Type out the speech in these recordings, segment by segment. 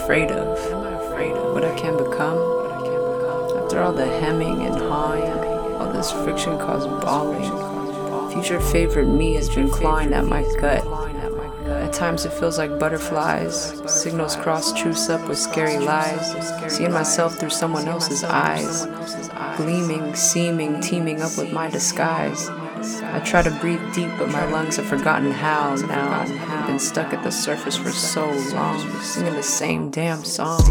afraid of? What I can become? After all the hemming and hawing, all this friction caused bawling, future favorite me has been clawing at my gut. At times it feels like butterflies, signals cross truths up with scary lies, seeing myself through someone else's eyes, gleaming, seeming, teaming up with my disguise. I try to breathe deep, but my lungs have forgotten how now. Been stuck at the surface for so long, singing the same damn song.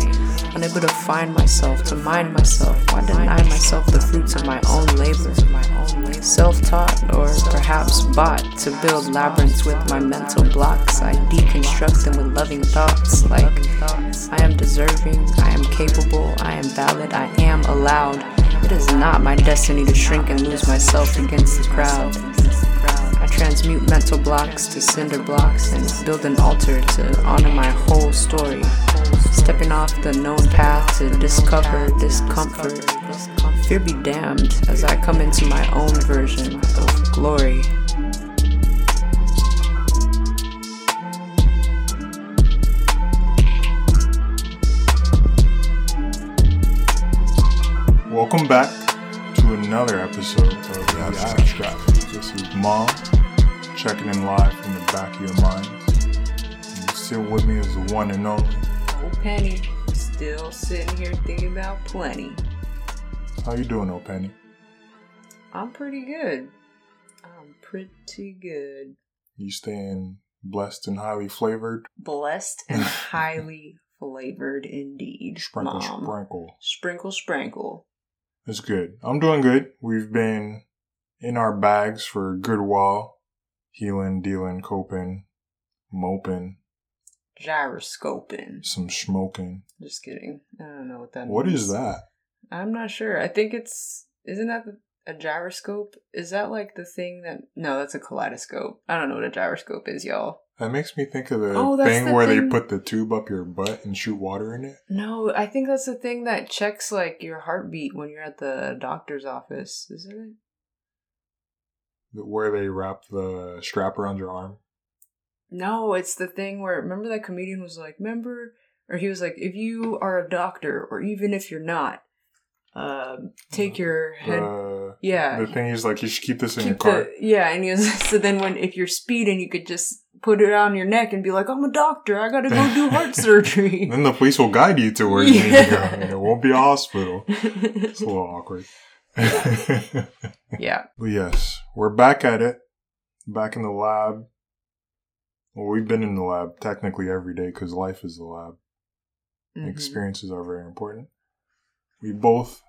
Unable to find myself, to mind myself. Why deny myself the fruits of my own labor? Self taught, or perhaps bought, to build labyrinths with my mental blocks. I deconstruct them with loving thoughts, like I am deserving, I am capable, I am valid, I am allowed. It is not my destiny to shrink and lose myself against the crowd. I transmute mental blocks to cinder blocks and build an altar to honor my whole story. Stepping off the known path to discover discomfort. Fear be damned as I come into my own version of glory. Welcome back to another episode of The Abstract. This is MOMB checking in live from the back of your mind. And still with me is the one and only. Oh, Penny, still sitting here thinking about plenty. How you doing, oh Penny? I'm pretty good. I'm pretty good. You staying blessed and highly flavored? Blessed and highly flavored indeed. Sprinkle, MOMB. sprinkle. Sprinkle, sprinkle. It's good. I'm doing good. We've been in our bags for a good while. Healing, dealing, coping, moping, Gyroscoping. some smoking. Just kidding. I don't know what that What means. is that? I'm not sure. I think it's. Isn't that the, a gyroscope? Is that like the thing that. No, that's a kaleidoscope. I don't know what a gyroscope is, y'all. That makes me think of the Oh, thing the where thing- they put the tube up your butt and shoot water in it. No, I think that's the thing that checks like your heartbeat when you're at the doctor's office, isn't it? Where they wrap the strap around your arm. No, it's the thing where remember that comedian was like, remember, or he was like, if you are a doctor, or even if you're not, um, take your head. The, yeah, the thing is, like, you should keep this in your car. the yeah, and he was so then when if you're speeding, you could just put it on your neck and be like, I'm a doctor, I gotta go do heart surgery. Then the police will guide you to where you need to go. Yeah. and It won't be a hospital. It's a little awkward. yeah, But yes, we're back at it. Back in the lab. Well, we've been in the lab technically every day because life is the lab. Mhm. Experiences are very important. We both,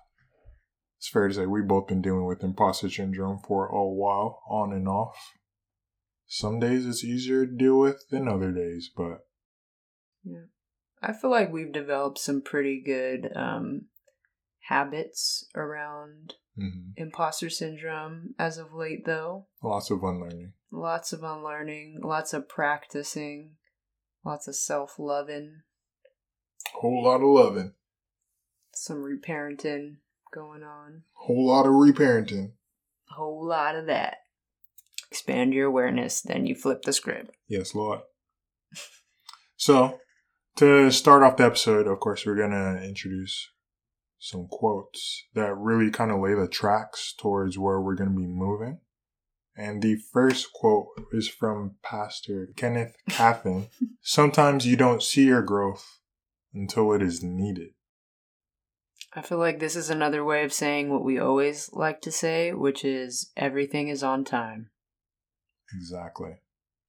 it's fair to say, we've both been dealing with imposter syndrome for a while, on and off. Some days it's easier to deal with than other days, but Yeah. I feel like we've developed some pretty good um, habits around mhm. imposter syndrome as of late, though. lots of unlearning. Lots of unlearning, lots of practicing, lots of self loving, Whole lot of loving. some reparenting going on. Whole lot of reparenting. Whole lot of that. Expand your awareness, then you flip the script. Yes, Lord. So, to start off the episode, of course, we're going to introduce some quotes that really kind of lay the tracks towards where we're going to be moving. And the first quote is from Pastor Kenneth Caffin. Sometimes you don't see your growth until it is needed. I feel like this is another way of saying what we always like to say, which is everything is on time. Exactly.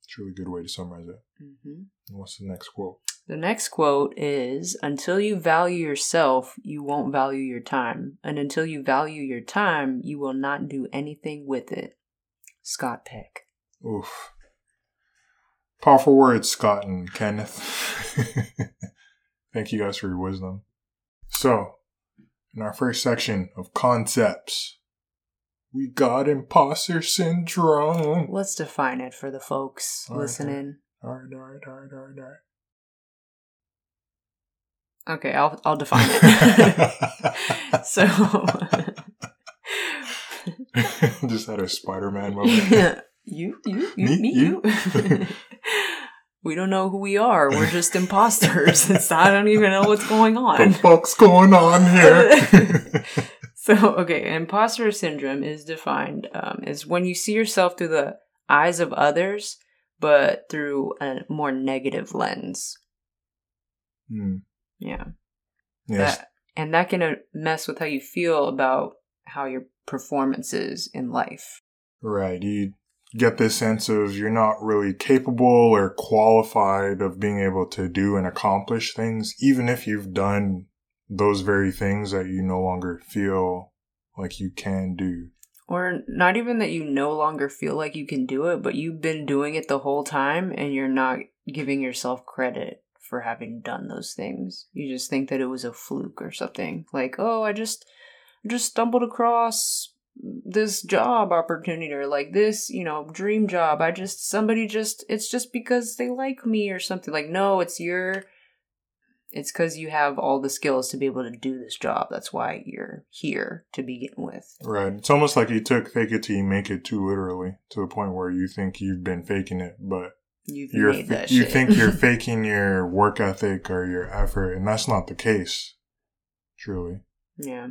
It's a really good way to summarize it. Hmm what's the next quote? The next quote is Until you value yourself, you won't value your time. And until you value your time, you will not do anything with it. Scott Peck. Oof. Powerful words, Scott and Kenneth. Thank you guys for your wisdom. So, in our first section of concepts, we got imposter syndrome. Let's define it for the folks All right. Alright, alright, alright, alright, alright. Okay, I'll I'll define it. so Just had a Spider Man moment. you, you, you, Me, me, you. you. we don't know who we are. We're just imposters. It's- I don't even know what's going on. What the fuck's going on here? So, okay, imposter syndrome is defined um, as when you see yourself through the eyes of others, but through a more negative lens. Hmm. Yeah. Yes. That, and that can uh, mess with how you feel about how your performance is in life. Right. You get this sense of you're not really capable or qualified of being able to do and accomplish things, even if you've done those very things that you no longer feel like you can do. Or not even that you no longer feel like you can do it, but you've been doing it the whole time and you're not giving yourself credit for having done those things. You just think that it was a fluke or something. Like, oh, I just just stumbled across this job opportunity or like this, you know, dream job. I just somebody just it's just because they like me or something. Like, no, it's your it's because you have all the skills to be able to do this job. That's why you're here to begin with. Right. It's almost like you took fake it till you make it too literally to the point where you think you've been faking it, but You've you're made that you think you're faking your work ethic or your effort, and that's not the case. Truly. yeah.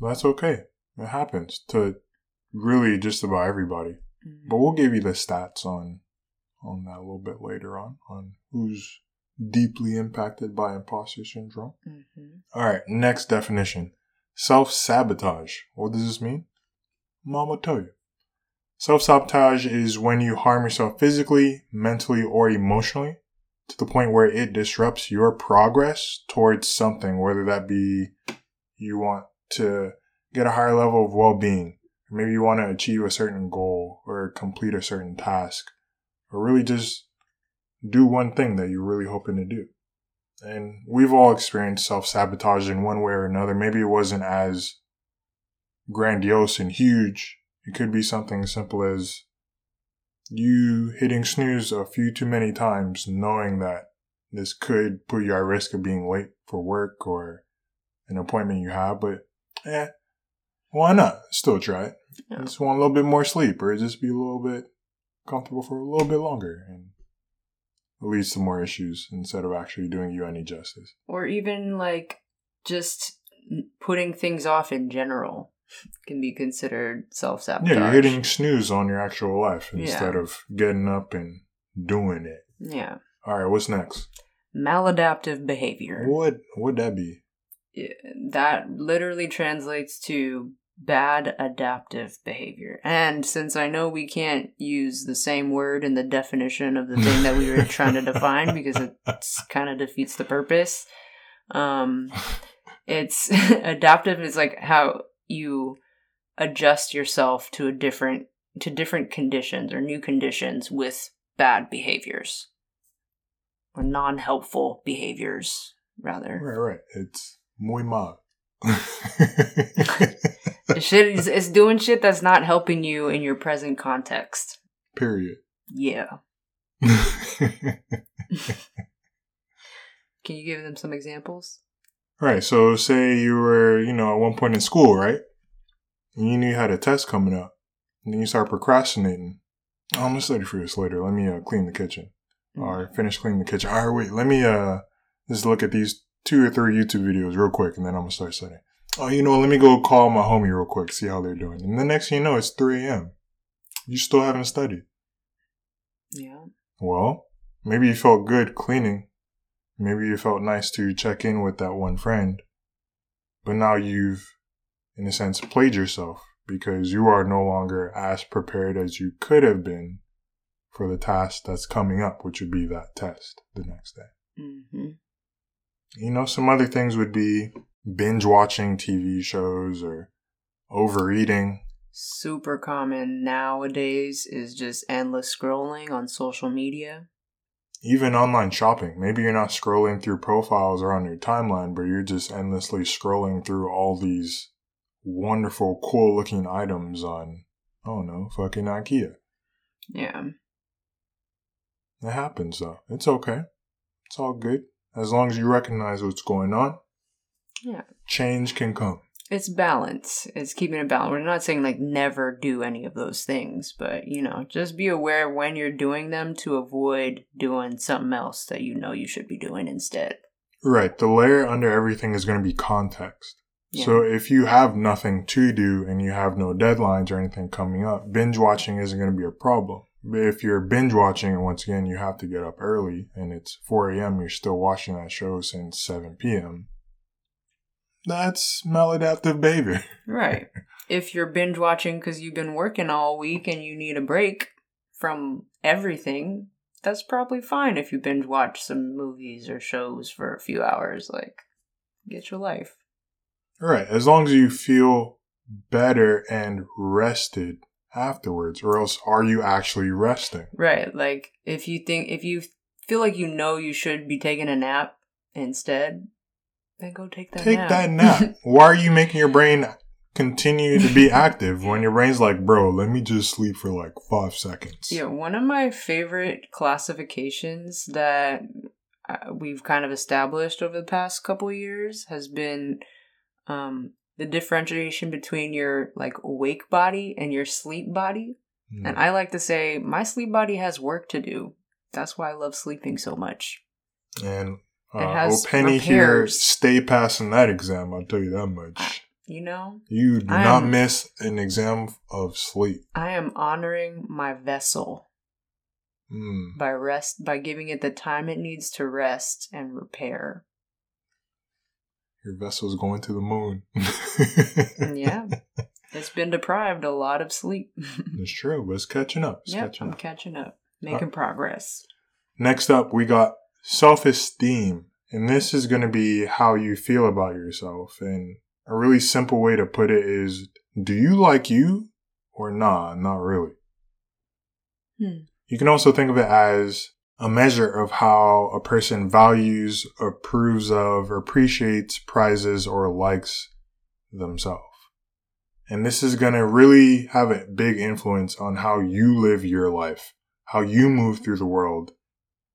That's okay. It happens to really just about everybody. Mhm. But we'll give you the stats on on that a little bit later on on who's deeply impacted by imposter syndrome. Mhm. All right, next definition. Self-sabotage. What does this mean? MOMB will tell you. Self-sabotage is when you harm yourself physically, mentally, or emotionally to the point where it disrupts your progress towards something, whether that be you want to get a higher level of well-being, or maybe you want to achieve a certain goal or complete a certain task, or really just do one thing that you're really hoping to do. And we've all experienced self sabotage in one way or another. Maybe it wasn't as grandiose and huge. It could be something simple as you hitting snooze a few too many times, knowing that this could put you at risk of being late for work or an appointment you have. But, eh, why not? Still try it. Yeah. Just want a little bit more sleep or just be a little bit comfortable for a little bit longer. And leads to more issues instead of actually doing you any justice. Or even like just putting things off in general can be considered self sabotage. Yeah, you're hitting snooze on your actual life Yeah. instead of getting up and doing it. Yeah. All right, what's next? Maladaptive behavior. What would that be? That literally translates to bad adaptive behavior. And since I know we can't use the same word in the definition of the thing that we were trying to define because it kind of defeats the purpose, um, it's adaptive is like how you adjust yourself to a different to different conditions or new conditions with bad behaviors or non-helpful behaviors rather Right, right. It's muy mal. It's shit is it's doing shit that's not helping you in your present context. Period. Yeah. Can you give them some examples? right. So, say you were, you know, at one point in school, right? And you knew you had a test coming up, and then you start procrastinating. Oh, I'm gonna study for this later. Let me uh, clean the kitchen. or finish cleaning the kitchen. All right, wait, let me uh just look at these two or three YouTube videos real quick, and then I'm gonna start studying. Oh, you know, let me go call my homie real quick, see how they're doing. And the next thing you know, it's 3 a.m. You still haven't studied. Yeah. Well, maybe you felt good cleaning. Maybe you felt nice to check in with that one friend. But now you've, in a sense, played yourself because you are no longer as prepared as you could have been for the task that's coming up, which would be that test the next day. Mm-hmm. You know, some other things would be binge watching TV shows or overeating. Super common nowadays is just endless scrolling on social media. Even online shopping. Maybe you're not scrolling through profiles or on your timeline, but you're just endlessly scrolling through all these wonderful, cool looking items on, I don't know, fucking IKEA. Yeah. It happens though. It's okay. It's all good. As long as you recognize what's going on, Yeah. change can come. it's balance. It's keeping it balanced. We're not saying like never do any of those things, but you know, just be aware when you're doing them to avoid doing something else that you know you should be doing instead. Right. The layer under everything is going to be context. Yeah. So if you have nothing to do and you have no deadlines or anything coming up, binge watching isn't going to be a problem. But if you're binge watching and once again you have to get up early and it's 4 a.m., you're still watching that show since 7 p.m., that's maladaptive behavior. Right. if you're binge watching because you've been working all week and you need a break from everything, that's probably fine if you binge watch some movies or shows for a few hours. Like, get your life. Right. As long as you feel better and rested afterwards, or else are you actually resting? Right. Like, if you think, if you feel like you know you should be taking a nap instead, then go take that Take nap. that nap. Why are you making your brain continue to be active when your brain's like, bro, let me just sleep for like five seconds? Yeah, one of my favorite classifications that uh, we've kind of established over the past couple years has been um, the differentiation between your like awake body and your sleep body. Mm. And I like to say my sleep body has work to do. That's why I love sleeping so much. And It uh, has oh, Penny here, repairs. stay passing that exam. I'll tell you that much. You know, You do I not miss an exam of sleep. I am honoring my vessel Mm. by rest by giving it the time it needs to rest and repair. Your vessel's going to the moon. yeah. It's been deprived a lot of sleep. That's true, but it's catching up. It's yep, catching I'm up. catching up, making progress. Next up, we got self esteem. And this is going to be how you feel about yourself. And a really simple way to put it is do you like you or nah, not really? Hmm. You can also think of it as a measure of how a person values, approves of, appreciates, prizes, or likes themselves. And this is going to really have a big influence on how you live your life, how you move through the world.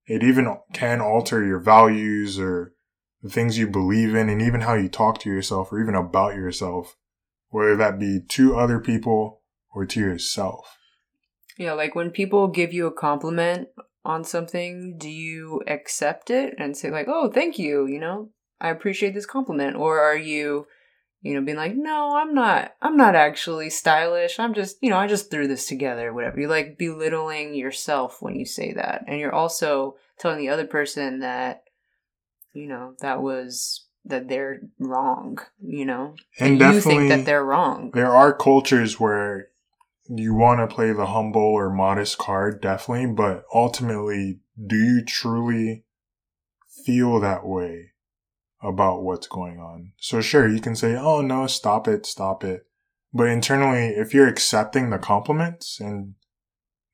It even can alter your values or the things you believe in and even how you talk to yourself or even about yourself, whether that be to other people or to yourself. Yeah, like when people give you a compliment on something, do you accept it and say like, "Oh, thank you," you know? I appreciate this compliment or are you you know, being like, "No, I'm not I'm not actually stylish. I'm just, you know, I just threw this together, whatever." You're like belittling yourself when you say that. And you're also telling the other person that you know, that was that they're wrong, you know? And you definitely think that they're wrong. there are cultures where you want to play the humble or modest card, definitely, but ultimately, do you truly feel that way about what's going on? So sure, you can say, oh no, stop it, stop it. But internally, if you're accepting the compliments and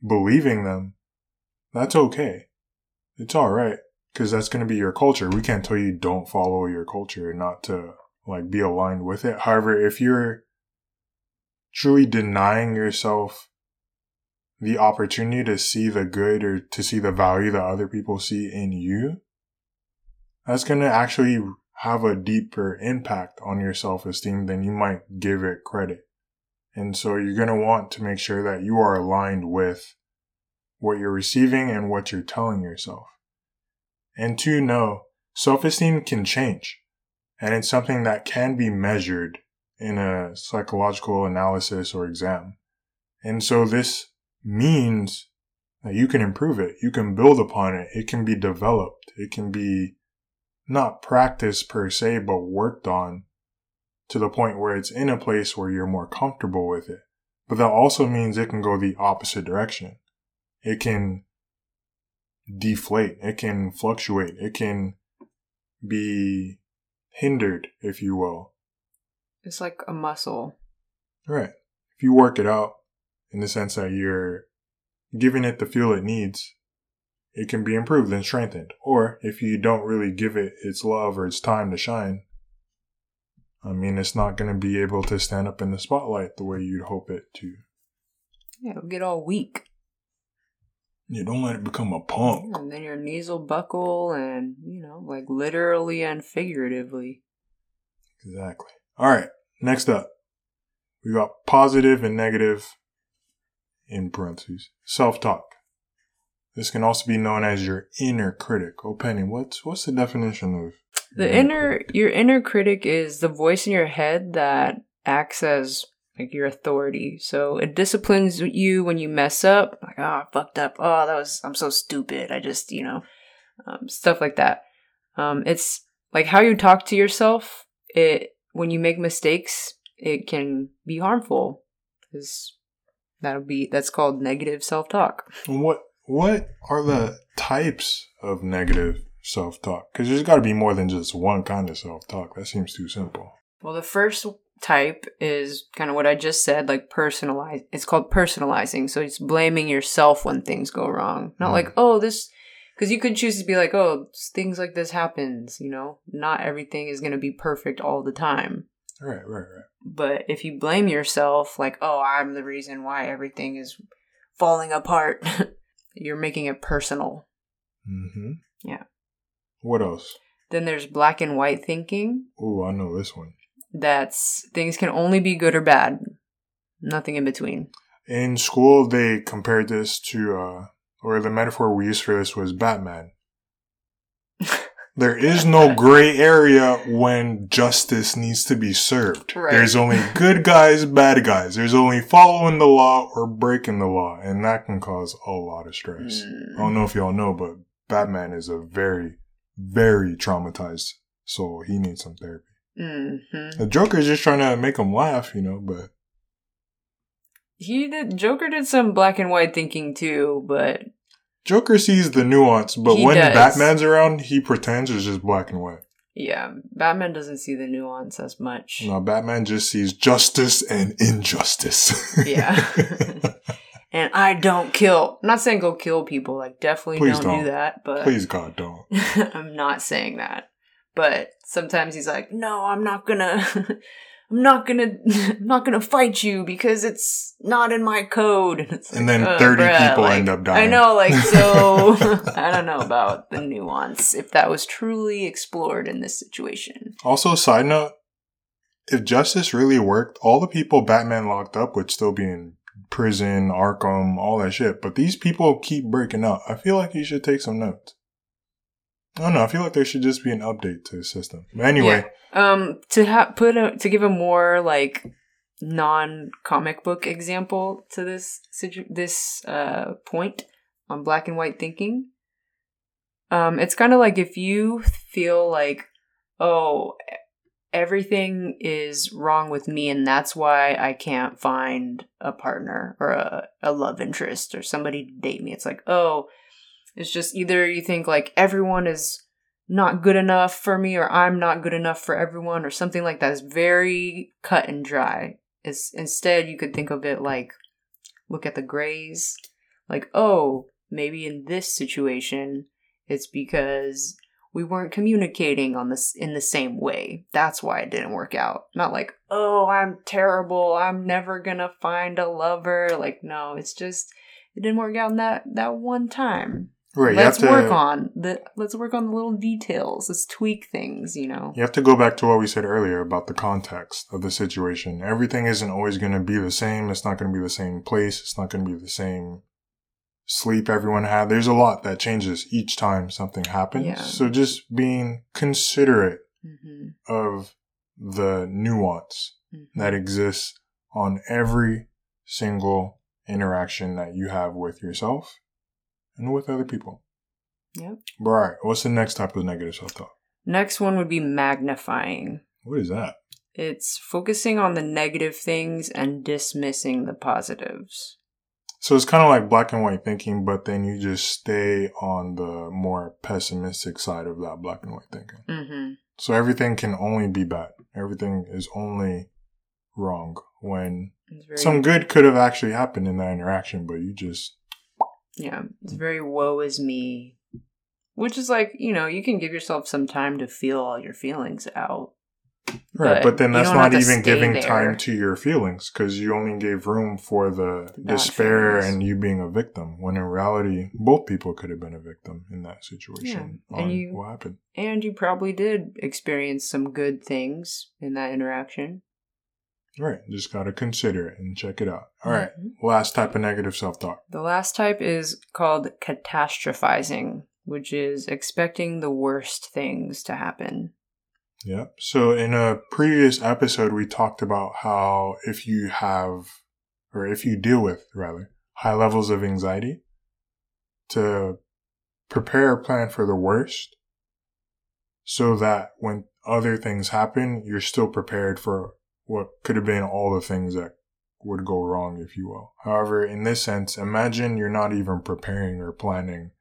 believing them, that's okay. It's alright. Cause that's going to be your culture. We can't tell you don't follow your culture and not to like be aligned with it. However, if you're truly denying yourself the opportunity to see the good or to see the value that other people see in you, that's going to actually have a deeper impact on your self esteem than you might give it credit. And so you're going to want to make sure that you are aligned with what you're receiving and what you're telling yourself. And two, know self esteem can change. And it's something that can be measured in a psychological analysis or exam. And so this means that you can improve it. You can build upon it. It can be developed. It can be not practiced per se, but worked on to the point where it's in a place where you're more comfortable with it. But that also means it can go the opposite direction. It can deflate. It can fluctuate. It can be hindered, if you will. It's like a muscle. Right. If you work it out in the sense that you're giving it the fuel it needs, it can be improved and strengthened. Or if you don't really give it its love or its time to shine, I mean, it's not going to be able to stand up in the spotlight the way you'd hope it to. Yeah, it'll get all weak. You don't let it become a punk. And then your knees will buckle and, you know, like literally and figuratively. Exactly. All right. Next up, we got positive and negative in parentheses. Self talk. This can also be known as your inner critic. Oh, Penny, what's what's the definition of The inner your inner critic is the voice in your head that acts as like your authority. So it disciplines you when you mess up. Like, oh, I fucked up. Oh, that was I'm so stupid. I just, you know, um, stuff like that. Um, it's like how you talk to yourself. It when you make mistakes, it can be harmful. Because that'll be that's called negative self talk. What what are the types of negative self talk? Because there's got to be more than just one kind of self talk. That seems too simple. Well, the first type is kind of what I just said, like personalize. It's called personalizing. So it's blaming yourself when things go wrong. Not Mm. like, oh, this, because you could choose to be like, oh, things like this happens. You know, not everything is going to be perfect all the time. Right, right, right. But if you blame yourself, like, oh, I'm the reason why everything is falling apart, you're making it personal. Mm-hmm. Yeah. What else? Then there's black and white thinking. Oh, I know this one. That's things can only be good or bad, nothing in between. In school, they compared this to, uh, or the metaphor we used for this was Batman. there is no gray area when justice needs to be served. Right. There's only good guys, bad guys. There's only following the law or breaking the law, and that can cause a lot of stress. I don't know if y'all know, but Batman is a very, very traumatized soul. He needs some therapy. Mm-hmm. The Joker is just trying to make him laugh, you know, but He did. Joker did some black and white thinking too, but Joker sees the nuance, but He when does. Batman's around, he pretends it's just black and white. yeah, Batman doesn't see the nuance as much. No, Batman just sees justice and injustice. Yeah. And I don't kill. I'm not saying go kill people. Like definitely Please don't, don't. do that. But Please, God, don't. I'm not saying that. But sometimes he's like, no, I'm not gonna. I'm not gonna, I'm not gonna fight you because it's not in my code. And, it's And like, then uh, 30 bruh, people like, end up dying. I know, like so. I don't know about the nuance if that was truly explored in this situation. Also, side note, if justice really worked, all the people Batman locked up would still be in prison, Arkham, all that shit. But these people keep breaking out. I feel like you should take some notes. I don't know. I feel like there should just be an update to the system. Anyway, Um, to ha- put a to give a more like non comic book example to this situ- this uh point on black and white thinking. Um, it's kind of like if you feel like, oh, everything is wrong with me, and that's why I can't find a partner or a, a love interest or somebody to date me. It's like, oh, it's just either you think like everyone is not good enough for me or I'm not good enough for everyone or something like that is very cut and dry. It's instead you could think of it like look at the grays. Like, oh, maybe in this situation it's because we weren't communicating on this in the same way. That's why it didn't work out. Not like, oh, I'm terrible. I'm never gonna find a lover. Like, no, it's just it didn't work out in that that one time right, let's you have to work on the let's work on the little details let's tweak things you know You have to go back to what we said earlier about the context of the situation. Everything isn't always going to be the same. It's not going to be the same place. It's not going to be the same sleep everyone had. There's a lot that changes each time something happens. Yeah. So just being considerate hmm of the nuance that exists on every single interaction that you have with yourself and with other people. Yep. All right, what's the next type of negative self talk? next one would be magnifying What is that? it's focusing on the negative things and dismissing the positives So it's kind of like black and white thinking, but then you just stay on the more pessimistic side of that black and white thinking. mm-hmm. So everything can only be bad. Everything is only wrong when some good could have actually happened in that interaction, but you just yeah it's very woe is me which is like you know you can give yourself some time to feel all your feelings out right. But But then that's don't not have to even giving there. time to your feelings because you only gave room for the The bad despair feelings. and you being a victim. When in reality, both people could have been a victim in that situation. Yeah, and on you- what happened? and you probably did experience some good things in that interaction Right. Just got to consider it and check it out. All right. Mhm. Last type of negative self talk. The last type is called catastrophizing, which is expecting the worst things to happen. Yep. So in a previous episode, we talked about how if you have, or if you deal with rather, high levels of anxiety, to prepare a plan for the worst so that when other things happen, you're still prepared for what could have been all the things that would go wrong, if you will. However, in this sense, imagine you're not even preparing or planning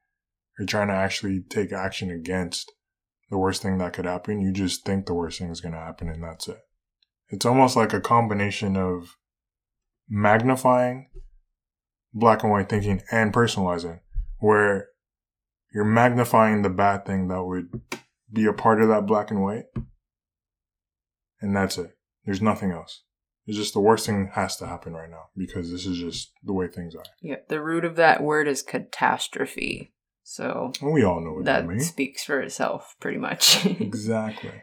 You're trying to actually take action against the worst thing that could happen. You just think the worst thing is going to happen and that's it. It's almost like a combination of magnifying black and white thinking and personalizing, where you're magnifying the bad thing that would be a part of that black and white. And that's it. There's nothing else. It's just the worst thing has to happen right now because this is just the way things are. Yeah, the root of that word is catastrophe. So And we all know what that, that speaks for itself, pretty much. Exactly.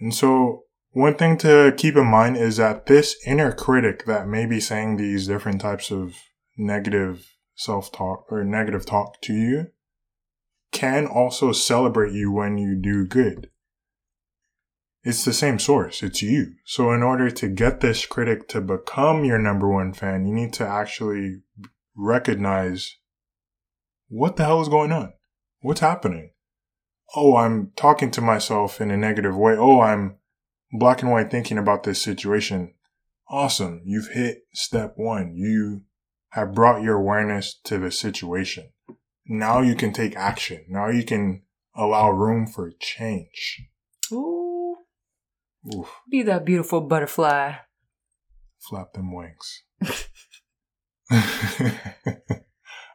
And so, one thing to keep in mind is that this inner critic that may be saying these different types of negative self talk or negative talk to you can also celebrate you when you do good. It's the same source, it's you. So, in order to get this critic to become your number one fan, you need to actually recognize what the hell is going on? What's happening? oh, I'm talking to myself in a negative way. Oh, I'm black and white thinking about this situation. Awesome. You've hit step one. You have brought your awareness to the situation. Now you can take action. Now you can allow room for change. Ooh, Oof, be that beautiful butterfly. flap them wings.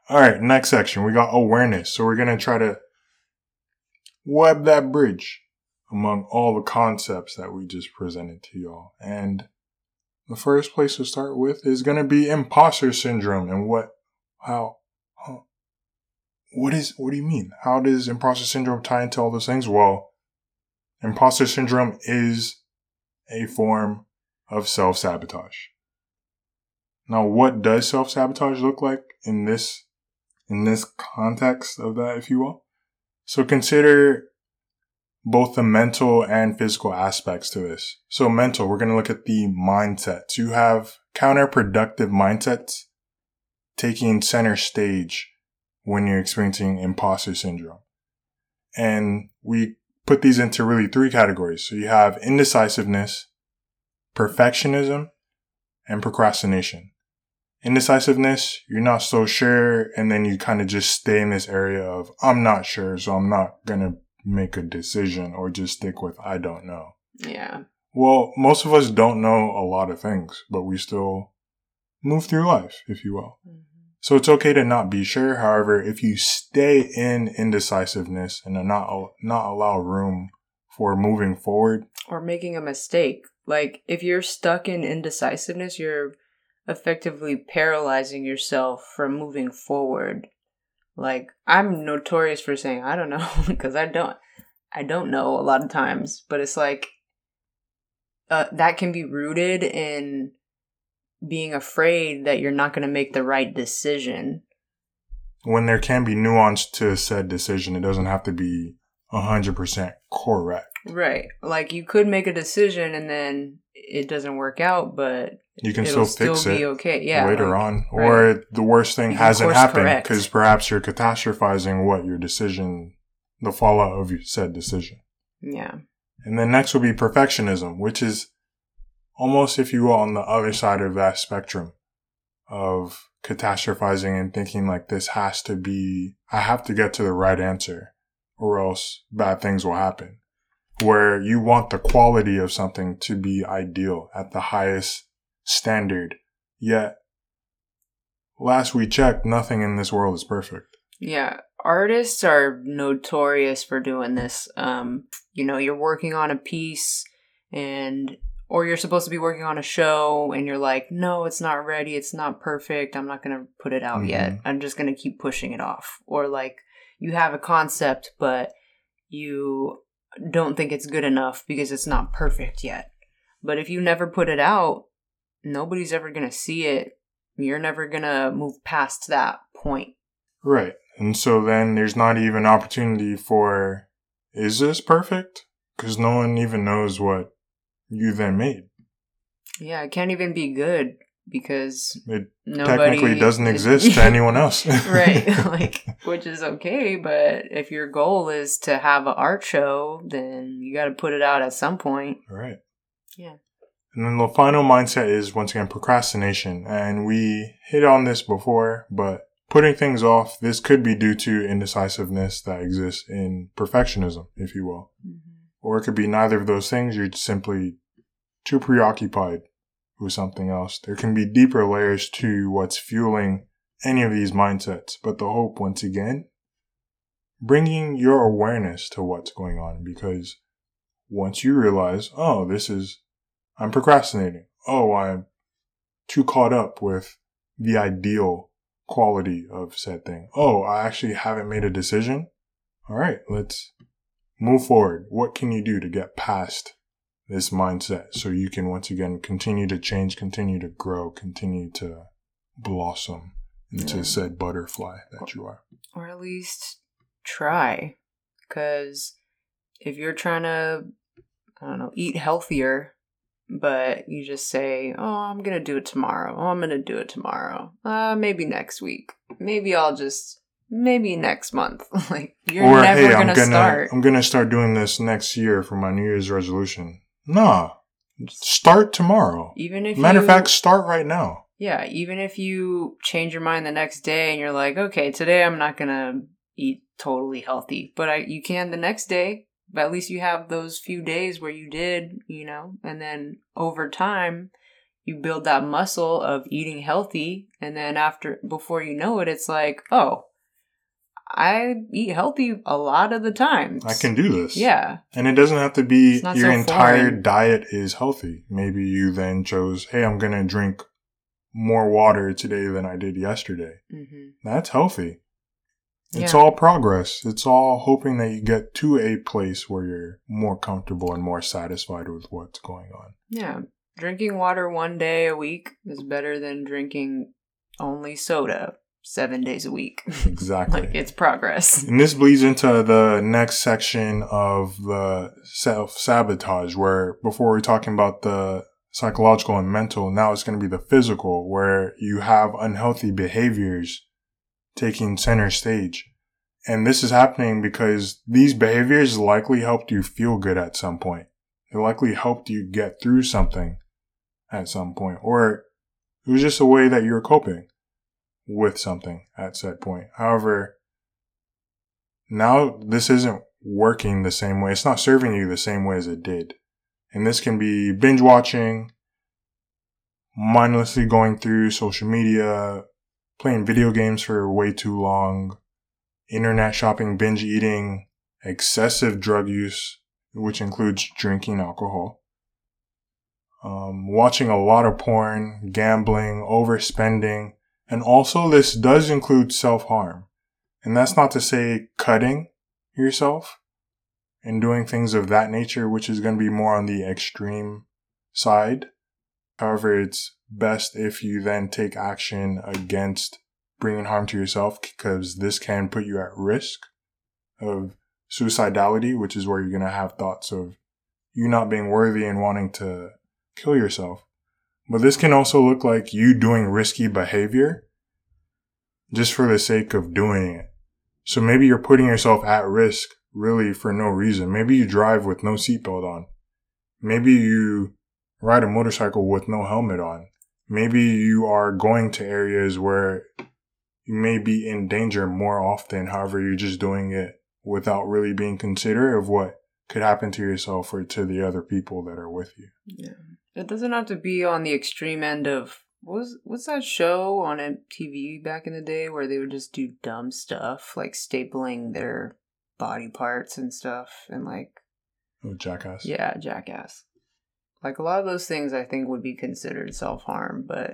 All right, next section. We got awareness. So we're going to try to web that bridge among all the concepts that we just presented to y'all. And the first place to start with is going to be imposter syndrome and what, how, huh, what is, what do you mean? How does imposter syndrome tie into all those things? Well, imposter syndrome is a form of self sabotage. Now, what does self sabotage look like in this, in this context of that, if you will? So consider both the mental and physical aspects to this. So mental, we're going to look at the mindsets. You have counterproductive mindsets taking center stage when you're experiencing imposter syndrome. And we put these into really three categories. So you have indecisiveness, perfectionism, and procrastination. Indecisiveness, you're not so sure, and then you kind of just stay in this area of, I'm not sure, so I'm not gonna make a decision or just stick with, I don't know. Yeah. Well, most of us don't know a lot of things, but we still move through life, if you will. Mm. So it's okay to not be sure. However, if you stay in indecisiveness and not not allow room for moving forward, Or making a mistake. Like, if you're stuck in indecisiveness, you're effectively paralyzing yourself from moving forward. Like, I'm notorious for saying, I don't know, because I don't. I don't know a lot of times, but it's like uh, that can be rooted in being afraid that you're not going to make the right decision. when there can be nuance to said decision, it doesn't have to be 100% correct. Right. Like you could make a decision and then it doesn't work out, but You can still fix be it okay. Yeah. later like- on. right. Or the worst thing hasn't happened because perhaps you're catastrophizing what your decision, the fallout of your said decision. Yeah. And then next will be perfectionism, which is almost, if you will, on the other side of that spectrum of catastrophizing and thinking like this has to be, I have to get to the right answer or else bad things will happen. Where you want the quality of something to be ideal at the highest standard. Yet, last we checked, nothing in this world is perfect. Yeah. Artists are notorious for doing this. Um, you know, you're working on a piece and or you're supposed to be working on a show and you're like, "No, it's not ready. It's not perfect. I'm not going to put it out yet. Mhm. I'm just going to keep pushing it off." Or like you have a concept but you don't think it's good enough because it's not perfect yet. But if you never put it out, nobody's ever going to see it. You're never going to move past that point. Right. And so then there's not even opportunity for, is this perfect? Because no one even knows what you then made. Yeah, it can't even be good because It nobody technically doesn't is- exist to anyone else. right. Like, which is okay, but if your goal is to have an art show, then you got to put it out at some point. Right. Yeah. And then the final mindset is once again procrastination. And we hit on this before, but putting things off, this could be due to indecisiveness that exists in perfectionism, if you will. Mm-hmm. Or it could be neither of those things. You're simply too preoccupied with something else. There can be deeper layers to what's fueling any of these mindsets. But the hope, once again, bringing your awareness to what's going on because once you realize, oh, this is, I'm procrastinating. Oh, I'm too caught up with the ideal quality of said thing. Oh, I actually haven't made a decision. All right, let's move forward. What can you do to get past this mindset so you can once again continue to change, continue to grow, continue to blossom into Yeah. said butterfly that you are? Or at least try. Because if you're trying to, I don't know, eat healthier, but you just say, oh, I'm going to do it tomorrow. Oh, I'm going to do it tomorrow. Uh, maybe next week. Maybe I'll just, maybe next month. like, you're or never hey, going I'm gonna start. I'm gonna start doing this next year for my New Year's resolution. Nah, start tomorrow. Even if Matter of fact, start right now. Yeah, even if you change your mind the next day and you're like, okay, today I'm not gonna eat totally healthy, but I you can the next day. But at least you have those few days where you did, you know, and then over time you build that muscle of eating healthy, and then after before you know it, it's like, oh, I eat healthy a lot of the times. I can do this. Yeah, And it doesn't have to be your so entire foreign. diet is healthy. Maybe you then chose, hey, I'm gonna drink more water today than I did yesterday. hmm That's healthy. It's Yeah. all progress. It's all hoping that you get to a place where you're more comfortable and more satisfied with what's going on. yeah. Drinking water one day a week is better than drinking only soda seven days a week. Exactly. like it's progress. And this bleeds into the next section of the self sabotage, where before we are talking about the psychological and mental, now it's going to be the physical, where you have unhealthy behaviors taking center stage. And this is happening because these behaviors likely helped you feel good at some point. It likely helped you get through something at some point, or it was just a way that you were coping with something at said point. However, now this isn't working the same way. It's not serving you the same way as it did. And this can be binge watching, mindlessly going through social media, playing video games for way too long, internet shopping, binge eating, excessive drug use, which includes drinking alcohol, um, watching a lot of porn, gambling, overspending, and also this does include self harm. And that's not to say cutting yourself and doing things of that nature, which is going to be more on the extreme side. However, it's best if you then take action against bringing harm to yourself because this can put you at risk of suicidality, which is where you're going to have thoughts of you not being worthy and wanting to kill yourself. But this can also look like you doing risky behavior just for the sake of doing it. So maybe you're putting yourself at risk really for no reason. Maybe you drive with no seatbelt on. Maybe you ride a motorcycle with no helmet on. Maybe you are going to areas where you may be in danger more often. However, you're just doing it without really being considerate of what could happen to yourself or to the other people that are with you. Yeah. It doesn't have to be on the extreme end of what was what's that show on MTV back in the day where they would just do dumb stuff like stapling their body parts and stuff and like Oh, jackass. yeah, jackass. Like a lot of those things I think would be considered self-harm, but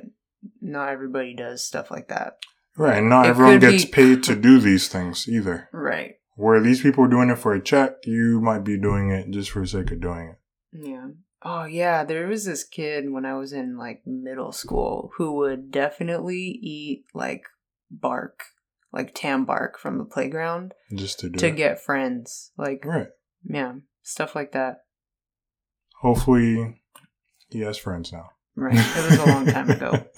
not everybody does stuff like that. Right. And not It everyone gets be- paid to do these things either. Right. Where these people are doing it for a check, you might be doing it just for the sake of doing it. Yeah. Oh yeah, there was this kid when I was in like middle school who would definitely eat like bark, like tam bark from the playground Just to do to it. get friends. Like right. yeah, stuff like that. Hopefully, he has friends now. Right. It was a long time ago.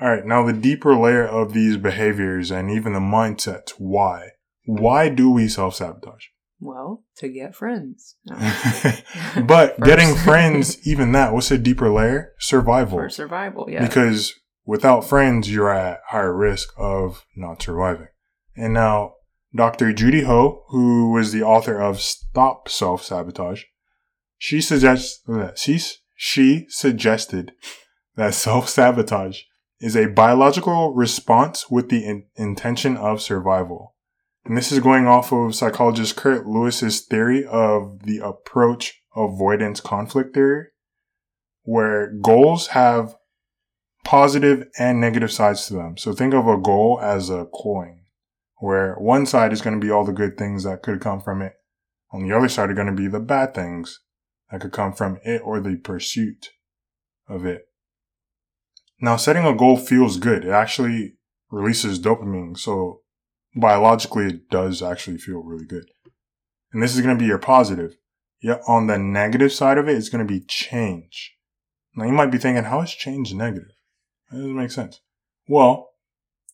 All right, now the deeper layer of these behaviors and even the mindsets. Why? Why do we self sabotage? Well, to get friends. No. but getting friends, even that, what's a deeper layer? Survival. For survival, yeah. Because without friends, you're at higher risk of not surviving. And now, Dr. Judy Ho, who was the author of Stop Self Sabotage, she suggests that she, she suggested that self sabotage is a biological response with the in- intention of survival. And this is going off of psychologist Kurt Lewin's theory of the approach avoidance conflict theory, where goals have positive and negative sides to them. So think of a goal as a coin, where one side is going to be all the good things that could come from it. On the other side are going to be the bad things that could come from it or the pursuit of it. Now, setting a goal feels good. It actually releases dopamine. So biologically, it does actually feel really good. And this is going to be your positive. Yet on the negative side of it, it's going to be change. Now you might be thinking, how is change negative? That doesn't make sense. Well,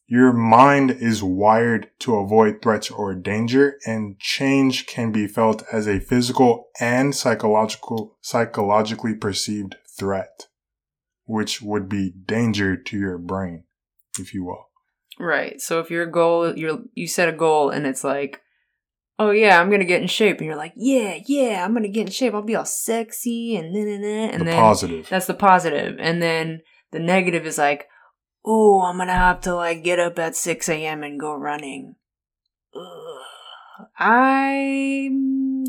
your mind is wired to avoid threats or danger and change can be felt as a physical and psychological, psychologically perceived threat, which would be danger to your brain, if you will. Right. So if your goal, you're you set a goal and it's like, oh yeah, I'm gonna get in shape, and you're like, yeah, yeah, I'm gonna get in shape. I'll be all sexy and then and then, and the then positive. that's the positive, and then the negative is like, oh, I'm gonna have to like get up at six a.m. and go running. Ugh. I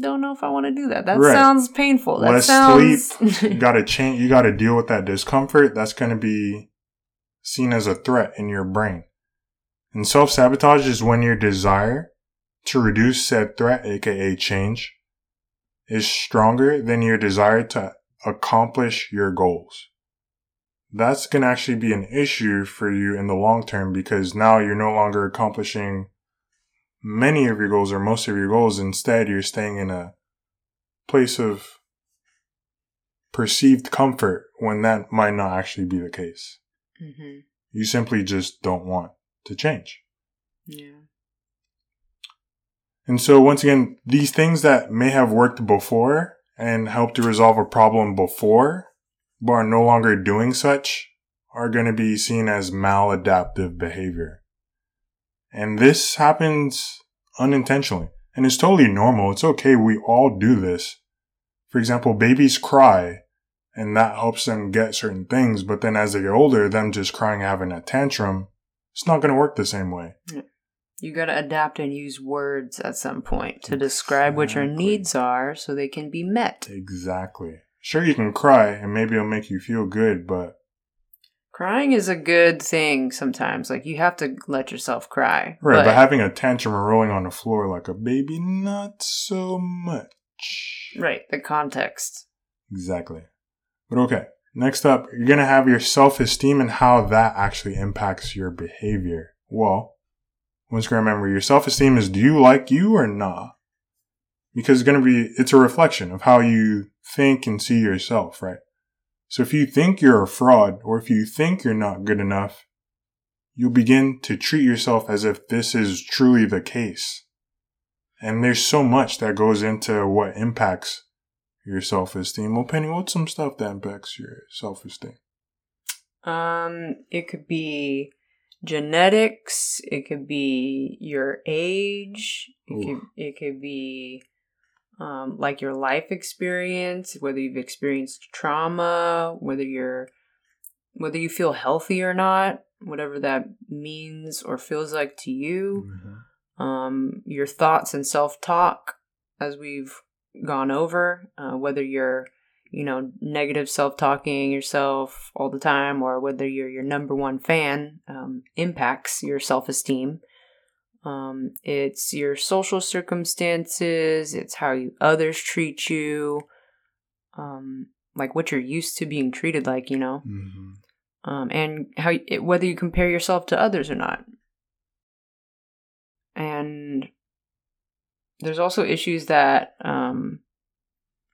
don't know if I want to do that. That Right. sounds painful. That sounds. you gotta change, you gotta deal with that discomfort. That's gonna be seen as a threat in your brain. And self sabotage is when your desire to reduce said threat, aka change, is stronger than your desire to accomplish your goals. That's gonna actually be an issue for you in the long term because now you're no longer accomplishing many of your goals or most of your goals. Instead, you're staying in a place of perceived comfort when that might not actually be the case. hmm You simply just don't want to change. Yeah. And so once again, these things that may have worked before and helped to resolve a problem before, but are no longer doing such, are going to be seen as maladaptive behavior. And this happens unintentionally. And it's totally normal. It's okay. We all do this. For example, babies cry and that helps them get certain things. But then as they get older, them just crying, having a tantrum, it's not going to work the same way. You got to adapt and use words at some point to describe what your needs are so they can be met. Exactly. Sure, you can cry and maybe it'll make you feel good, but Crying is a good thing sometimes. Like you have to let yourself cry. right, but, having a tantrum or rolling on the floor like a baby, not so much. right, the context. Exactly. But okay. Next up, you're gonna have your self-esteem and how that actually impacts your behavior. Well, once you remember, your self-esteem is do you like you or not? Because it's gonna be, it's a reflection of how you think and see yourself, right? So if you think you're a fraud or if you think you're not good enough, you'll begin to treat yourself as if this is truly the case. And there's so much that goes into what impacts your self esteem. Well, Penny, what's some stuff that impacts your self esteem? Um, it could be genetics. It could be your age. It Ooh. could it could be um, like your life experience, whether you've experienced trauma, whether you're whether you feel healthy or not, whatever that means or feels like to you. Um, your thoughts and self talk, as we've gone over, uh, whether you're you know, negative self talking yourself all the time, or whether you're your number one fan, um, impacts your self esteem. Um, it's your social circumstances, it's how you others treat you, um, like what you're used to being treated like, you know, Mm-hmm. um, and how it, whether you compare yourself to others or not. And there's also issues that um,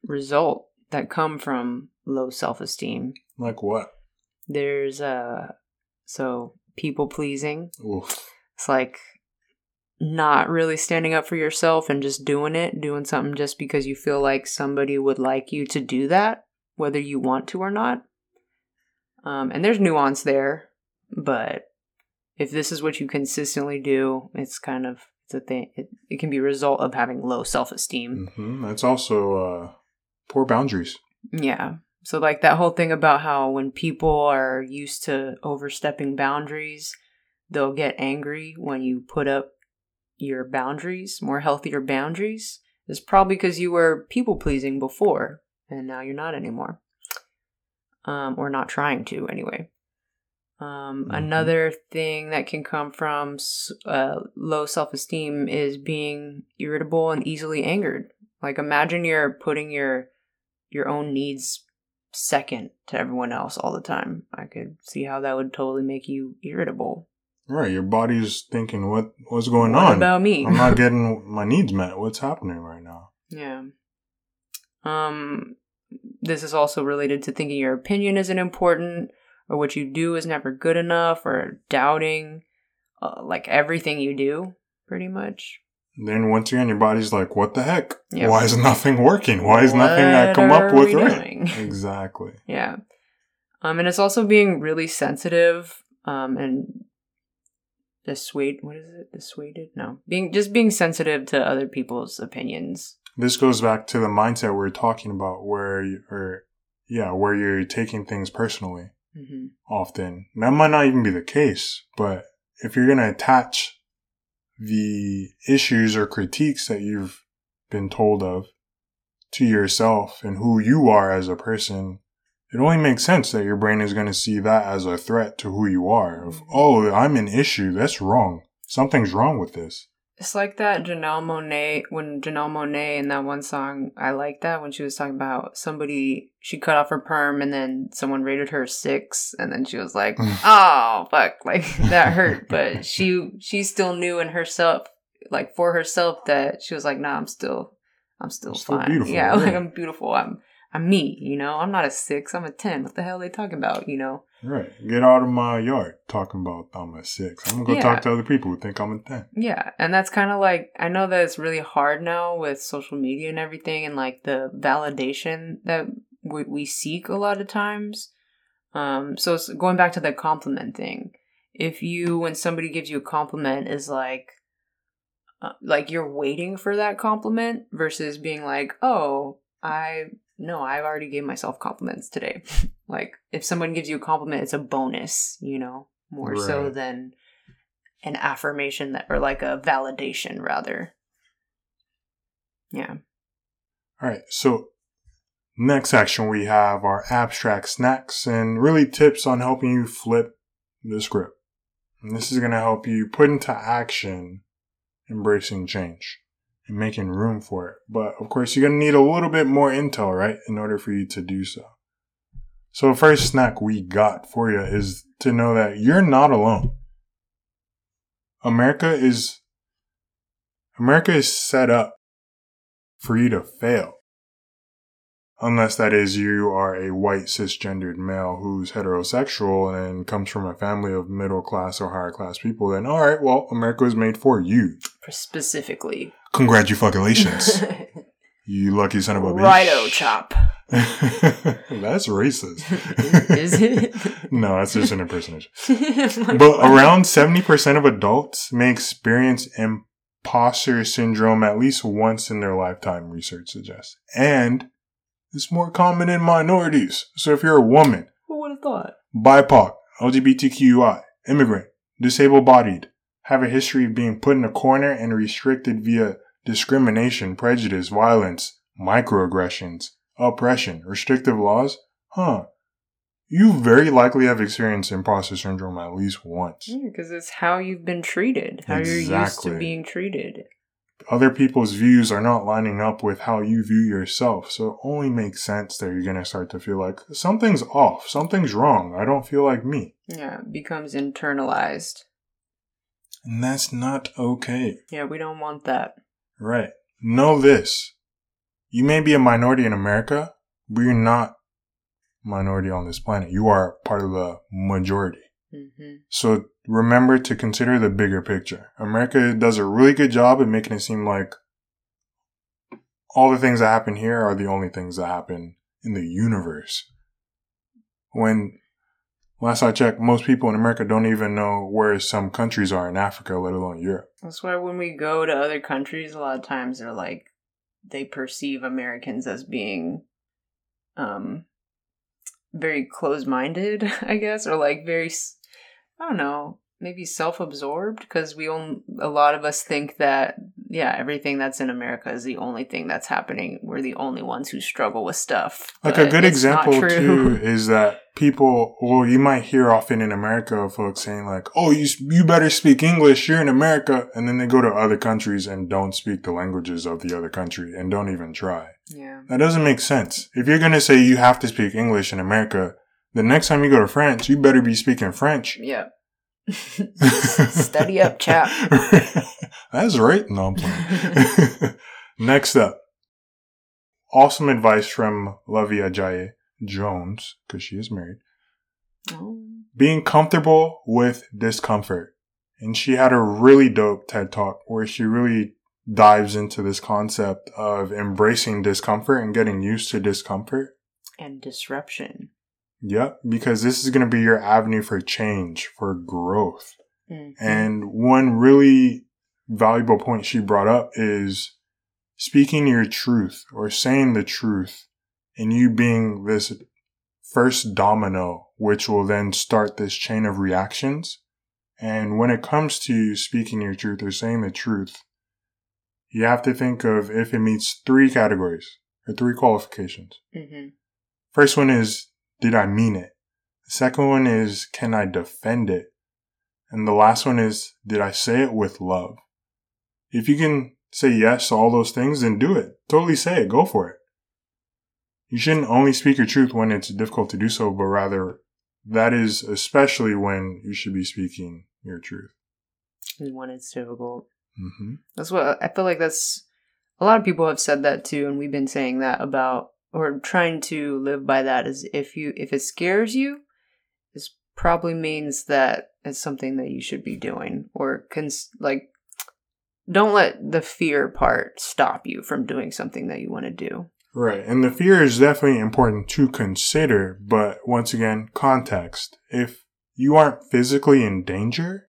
result that come from low self esteem. Like what? There's uh, so people pleasing. Oof. It's like not really standing up for yourself and just doing it, doing something just because you feel like somebody would like you to do that, whether you want to or not. Um, and there's nuance there, but if this is what you consistently do, it's kind of it's a thing. It, it can be a result of having low self esteem. hmm That's also uh, poor boundaries. Yeah. So like that whole thing about how when people are used to overstepping boundaries, they'll get angry when you put up your boundaries, more healthier boundaries. It's probably because you were people pleasing before and now you're not anymore. Um, or not trying to anyway. Um, Mhm. Another thing that can come from uh, low self esteem is being irritable and easily angered. Like imagine you're putting your your own needs second to everyone else all the time. I could see how that would totally make you irritable. Right, your body's thinking, "What what's going what on? about me? I'm not getting my needs met. What's happening right now?" yeah. Um, this is also related to thinking your opinion isn't important, or what you do is never good enough, or doubting, uh, like everything you do, pretty much. Then once again, your body's like, "What the heck? Yep. Why is nothing working? Why is nothing I come up with right?" Exactly. Yeah. Um, and it's also being really sensitive, um, and dissuade. What is it? Dissuaded? No, being just being sensitive to other people's opinions. This goes back to the mindset we are talking about, where you, or yeah, where you're taking things personally. Hmm often. That might not even be the case, but if you're going to attach the issues or critiques that you've been told of to yourself and who you are as a person, it only makes sense that your brain is going to see that as a threat to who you are. Of, oh, I'm an issue. That's wrong. Something's wrong with this. It's like that Janelle Monáe when Janelle Monáe in that one song. I like that when she was talking about somebody she cut off her perm and then someone rated her six and then she was like, "Oh fuck!" Like that hurt, but she she still knew in herself, like for herself, that she was like, "Nah, I'm still, I'm still, I'm still fine. beautiful, yeah, like. I'm beautiful. I'm I'm me. You know, I'm not a six. I'm a ten. What the hell are they talking about? You know." Right. Get out of my yard talking about I'm a six. I'm to go Yeah. talk to other people who think I'm a 10. Yeah, and that's kind of like I know that it's really hard now with social media and everything, and like the validation that we, we seek a lot of times. Um, so it's going back to the compliment thing. If you, when somebody gives you a compliment, is like, uh, like you're waiting for that compliment versus being like, oh, I no, I've already gave myself compliments today. like if someone gives you a compliment, it's a bonus, you know, more so than an affirmation that or like a validation rather. Yeah. All right. So next section we have our abstract snacks and really tips on helping you flip the script. And this is going to help you put into action embracing change and making room for it. But of course, you're going to need a little bit more intel, right? In order for you to do so. So the first snack we got for you is to know that you're not alone. America is America is set up for you to fail. Unless that is you are a white cisgendered male who's heterosexual and comes from a family of middle class or higher class people, then alright, well, America is made for you. Specifically. Congratulations. you lucky son of a bitch. Righto chop. That's racist. Is it? no, that's just an impersonation. But around 70% of adults may experience imposter syndrome at least once in their lifetime, research suggests. And it's more common in minorities. So if you're a woman, Who would have thought? BIPOC, LGBTQI, immigrant, disabled bodied, have a history of being put in a corner and restricted via discrimination, prejudice, violence, microaggressions, oppression, restrictive laws, huh? You very likely have experienced imposter syndrome at least once. Yeah, because it's how you've been treated, how you're used Exactly. to being treated. other people's views are not lining up with how you view yourself. So it only makes sense that you're going to start to feel like something's off, something's wrong. I don't feel like me. Yeah, it becomes internalized. And that's not okay. Yeah, we don't want that. Right. Know this. You may be a minority in America, but you're not minority on this planet. You are part of the majority. Mm-hmm. So remember to consider the bigger picture. America does a really good job at making it seem like all the things that happen here are the only things that happen in the universe. When last I checked, most people in America don't even know where some countries are in Africa, let alone Europe. That's why when we go to other countries, a lot of times they're like, they perceive Americans as being, um, very close-minded, I guess, or like very, I don't know, maybe self-absorbed because we own a lot of us think that yeah, everything that's in America is the only thing that's happening. We're the only ones who struggle with stuff. Like a good example too is that people, well, you might hear often in America folks saying like, "Oh, you you better speak English. You're in America," and then they go to other countries and don't speak the languages of the other country and don't even try. Yeah. That doesn't make sense. If you're gonna say you have to speak English in America, the next time you go to France, you better be speaking French. Yeah. Study up, chap. That's right. No, I'm playing. Next up, awesome advice from Luvvie Ajayi Jones, because she is married. Oh. Being comfortable with discomfort. And she had a really dope TED talk where she really dives into this concept of embracing discomfort and getting used to discomfort. And disruption. Yep, because this is going to be your avenue for change, for growth. Mhm. And one really valuable point she brought up is speaking your truth or saying the truth and you being this first domino, which will then start this chain of reactions. And when it comes to speaking your truth or saying the truth, you have to think of if it meets three categories or three qualifications. Mhm. First one is, did I mean it? The second one is, can I defend it? And the last one is, did I say it with love? If you can say yes to all those things, then do it. Totally say it. Go for it. You shouldn't only speak your truth when it's difficult to do so, but rather that is especially when you should be speaking your truth. And when it's difficult. hmm That's what I feel like that's a lot of people have said that too, and we've been saying that about or trying to live by that is if you if it scares you, this probably means that it's something that you should be doing or cons- like don't let the fear part stop you from doing something that you want to do. Right. And the fear is definitely important to consider, but once again, context. If you aren't physically in danger,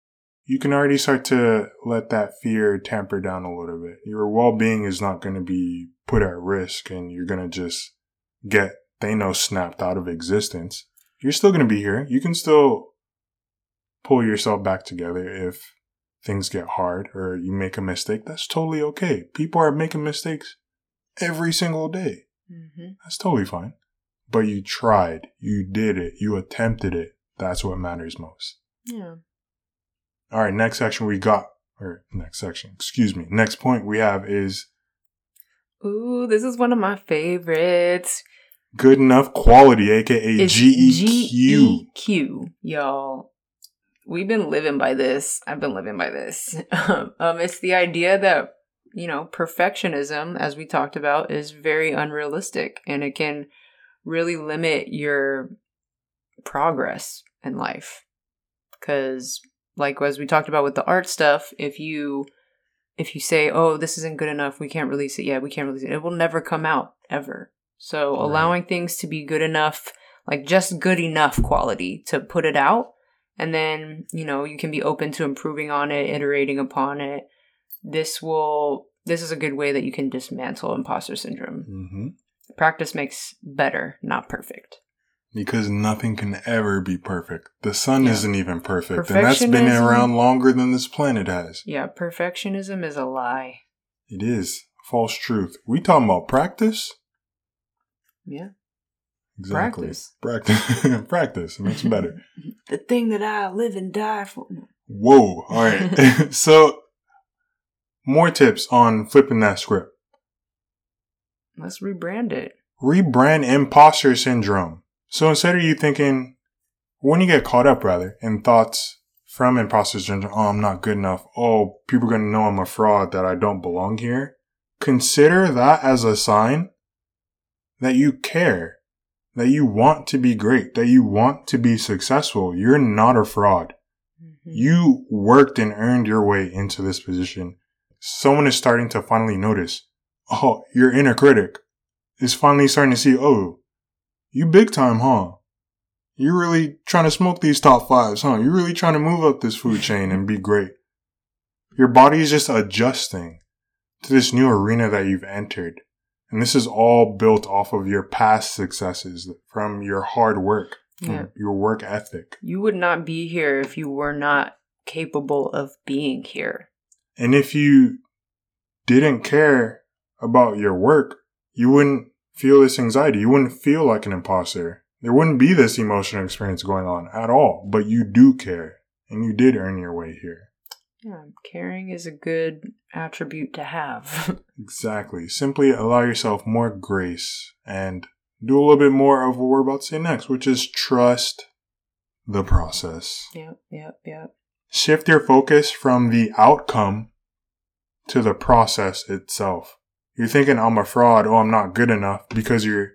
you can already start to let that fear tamper down a little bit. Your well being is not going to be put at risk and you're going to just get Thanos snapped out of existence. You're still going to be here. You can still pull yourself back together if things get hard or you make a mistake. That's totally okay. People are making mistakes every single day. Mm-hmm. That's totally fine. But you tried. You did it. You attempted it. That's what matters most. Yeah. All right, next section we got, or next section, excuse me. Next point we have is Ooh, this is one of my favorites. good enough quality, aka It's GEQ. GEQ, y'all. We've been living by this. I've been living by this. um, it's the idea that you know perfectionism, as we talked about, is very unrealistic, and it can really limit your progress in life. Because, like as we talked about with the art stuff, if you if you say, "Oh, this isn't good enough. We can't release it yet. We can't release it," it will never come out ever. So Right. allowing things to be good enough, like just good enough quality to put it out, and then you know you can be open to improving on it, iterating upon it. This will. This is a good way that you can dismantle imposter syndrome. hmm Practice makes better, not perfect. Because nothing can ever be perfect. The sun Yeah. isn't even perfect. And that's been around longer than this planet has. Yeah, perfectionism is a lie. It is. False truth. We talking about practice? Yeah. Exactly. Practice. Practice. practice. It makes better. the thing that I live and die for. Whoa. All right. so more tips on flipping that script. Let's rebrand it. Rebrand imposter syndrome. So instead of you thinking, when you get caught up rather in thoughts from imposter syndrome, oh, I'm not good enough. Oh, people are going to know I'm a fraud, that I don't belong here. Consider that as a sign that you care, that you want to be great, that you want to be successful. You're not a fraud. Mm-hmm. You worked and earned your way into this position. Someone is starting to finally notice. Oh, your inner critic is finally starting to see, oh, you big time, huh? You're really trying to smoke these top fives, huh? You're really trying to move up this food chain and be great. Your body is just adjusting to this new arena that you've entered. And this is all built off of your past successes from your hard work, yeah. your work ethic. You would not be here if you were not capable of being here. And if you didn't care about your work, you wouldn't feel this anxiety. You wouldn't feel like an imposter. There wouldn't be this emotional experience going on at all, but you do care and you did earn your way here. Yeah, caring is a good attribute to have. exactly. Simply allow yourself more grace and do a little bit more of what we're about to say next, which is trust the process. Yep, yep, yep. Shift your focus from the outcome to the process itself. You're thinking, I'm a fraud, oh, I'm not good enough, because you're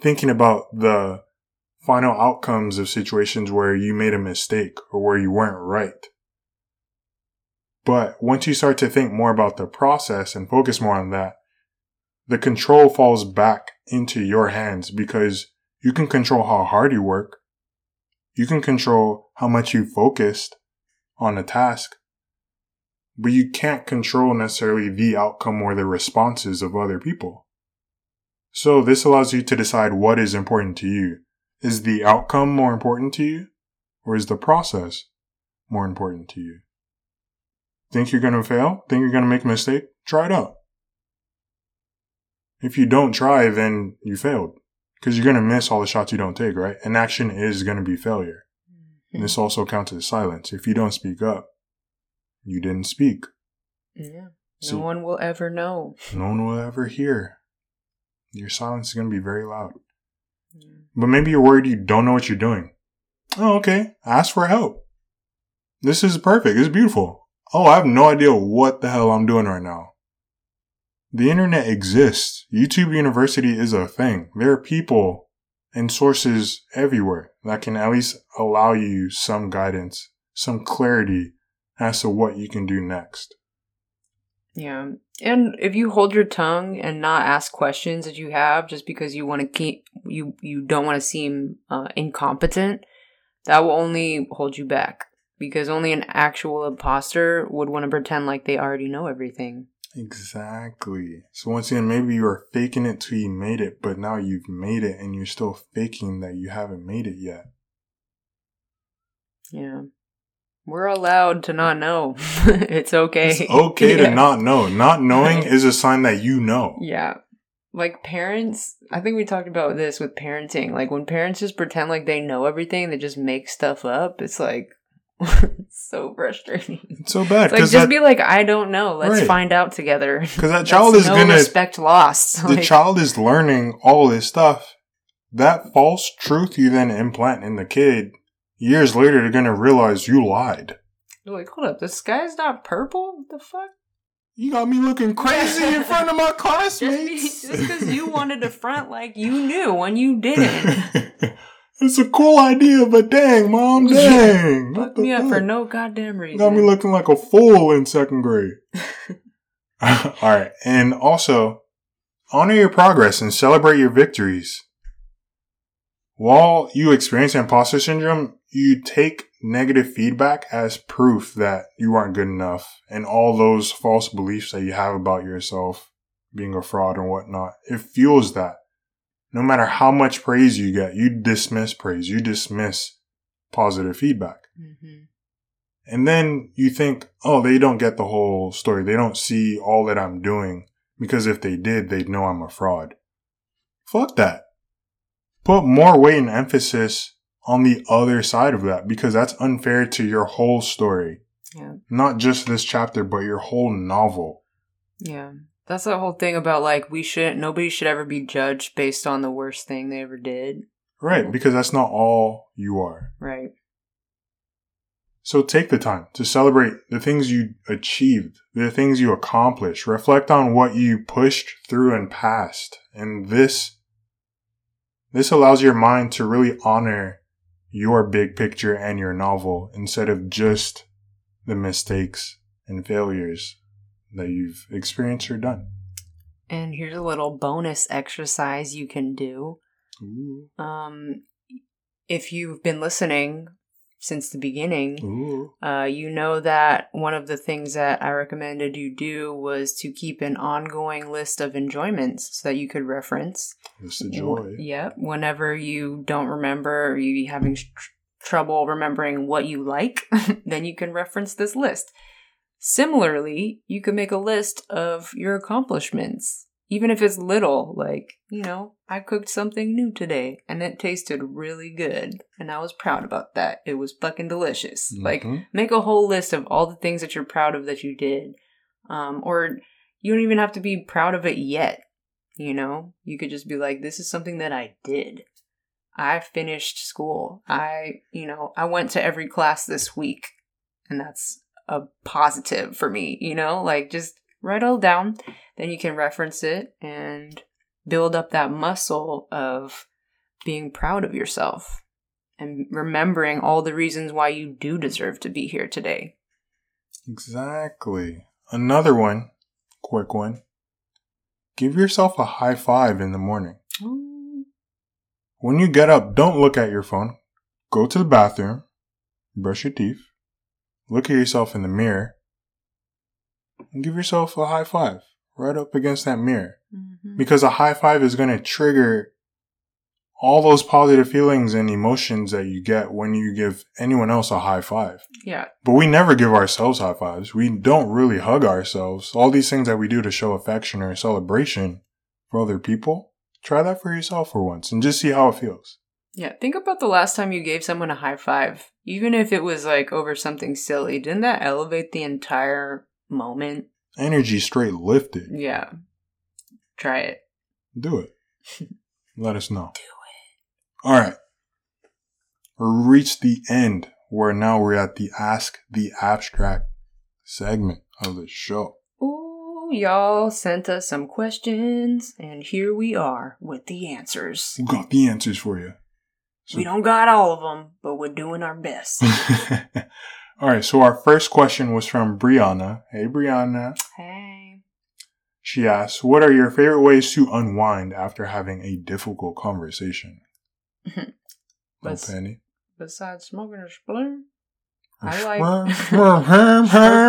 thinking about the final outcomes of situations where you made a mistake or where you weren't right. But once you start to think more about the process and focus more on that, the control falls back into your hands because you can control how hard you work. You can control how much you focused on a task, but you can't control necessarily the outcome or the responses of other people. So this allows you to decide what is important to you. Is the outcome more important to you? Or is the process more important to you? Think you're going to fail? Think you're going to make a mistake? Try it out. If you don't try, then you failed. Because you're going to miss all the shots you don't take, right? And action is going to be failure. Mm-hmm. And this also counts as silence. If you don't speak up, you didn't speak. Yeah. No one will ever know. No one will ever hear. Your silence is going to be very loud. Yeah. But maybe you're worried you don't know what you're doing. Oh, okay. Ask for help. This is perfect. It's beautiful. Oh, I have no idea what the hell I'm doing right now. The internet exists. YouTube University is a thing. There are people and sources everywhere that can at least allow you some guidance, some clarity as to what you can do next. Yeah. And if you hold your tongue and not ask questions that you have just because you want to keep you you don't want to seem uh, incompetent, that will only hold you back because only an actual imposter would want to pretend like they already know everything. Exactly. So once again, maybe you are faking it till you made it, but now you've made it and you're still faking that you haven't made it yet. Yeah. We're allowed to not know. it's okay. It's okay yeah. to not know. Not knowing is a sign that you know. Yeah. Like parents, I think we talked about this with parenting. Like when parents just pretend like they know everything, they just make stuff up. It's like, so frustrating. It's so bad. It's like just that, be like, I don't know. Let's right. find out together. Because that child is no gonna respect lost. The like, child is learning all this stuff. That false truth you then implant in the kid, years later, they're gonna realize you lied. You're like, hold up, the sky's not purple. What the fuck? You got me looking crazy in front of my classmates. Just because you wanted to front like you knew when you didn't. It's a cool idea, but dang, mom, dang. Fuck me up for no goddamn reason. Got me looking like a fool in second grade. All right. And also, honor your progress and celebrate your victories. While you experience imposter syndrome, you take negative feedback as proof that you aren't good enough and all those false beliefs that you have about yourself being a fraud and whatnot. It fuels that no matter how much praise you get, you dismiss praise, you dismiss positive feedback. Mm-hmm. And then you think, oh, they don't get the whole story. They don't see all that I'm doing because if they did, they'd know I'm a fraud. Fuck that. Put more weight and emphasis on the other side of that because that's unfair to your whole story. Yeah. Not just this chapter, but your whole novel. Yeah. That's the whole thing about like we shouldn't nobody should ever be judged based on the worst thing they ever did. Right, because that's not all you are. Right. So take the time to celebrate the things you achieved, the things you accomplished. Reflect on what you pushed through and passed. And this, this allows your mind to really honor your big picture and your novel instead of just the mistakes and failures that you've experienced or done. And here's a little bonus exercise you can do. Ooh. Um, if you've been listening since the beginning, uh, you know that one of the things that I recommended you do was to keep an ongoing list of enjoyments so that you could reference. It's a joy. Yep. Whenever you don't remember or you're having tr- trouble remembering what you like, then you can reference this list. Similarly, you can make a list of your accomplishments, even if it's little, like, you know, I cooked something new today and it tasted really good, and I was proud about that. It was fucking delicious. Like, Mhm. make a whole list of all the things that you're proud of that you did. Um, or you don't even have to be proud of it yet. You know, you could just be like, this is something that I did. I finished school. I, you know, I went to every class this week. And that's a positive for me, you know, like just write all down. Then you can reference it and build up that muscle of being proud of yourself and remembering all the reasons why you do deserve to be here today. Exactly. Another one, quick one. Give yourself a high five in the morning. Oh. When you get up, don't look at your phone. Go to the bathroom, brush your teeth, look at yourself in the mirror, and give yourself a high five right up against that mirror. Mm. Mhm. Because a high five is going to trigger all those positive feelings and emotions that you get when you give anyone else a high five. Yeah, But we never give ourselves high fives. We don't really hug ourselves. All these things that we do to show affection or celebration for other people, try that for yourself for once and just see how it feels. Yeah, think about the last time you gave someone a high five. Even if it was like over something silly, didn't that elevate the entire moment? Energy straight lifted. Yeah. Try it. Do it. Let us know. Do it. All right. We reached the end where now we're at the Ask the Abstract segment of the show. Ooh, y'all sent us some questions, and here we are with the answers. We got the answers for you. So- We don't got all of them, but we're doing our best. All right. So our first question was from Brianna. Hey, Brianna. hey. She asks, "What are your favorite ways to unwind after having a difficult conversation?" Bes- Penny. Besides smoking a splitter? I like-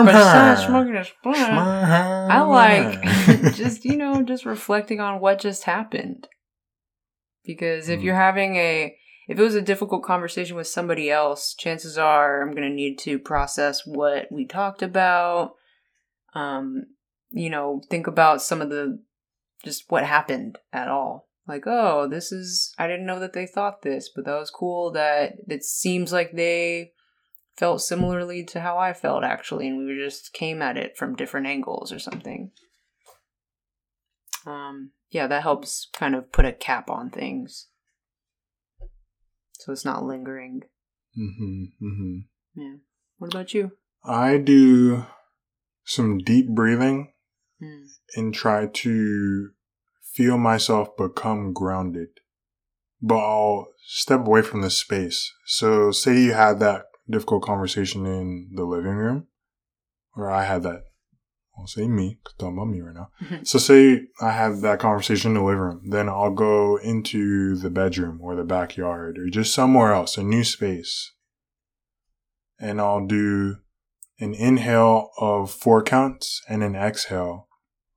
Besides smoking a splitter, I like just, you know, just reflecting on what just happened. Because if Mm. you're having a, if it was a difficult conversation with somebody else, chances are I'm going to need to process what we talked about. Um, you know, think about some of the, just what happened at all. Like, oh, this is, I didn't know that they thought this, but that was cool that it seems like they felt similarly to how I felt actually, and we just came at it from different angles or something. Um, yeah, that helps kind of put a cap on things. So it's not lingering. Mm-hmm. Mm-hmm. Yeah. What about you? I do some deep breathing Mm. and try to feel myself become grounded. But I'll step away from the space. So say you had that difficult conversation in the living room, or I had that. I'll say me, because I'm about me right now. So say I had that conversation in the living room, then I'll go into the bedroom or the backyard or just somewhere else, a new space. And I'll do an inhale of four counts and an exhale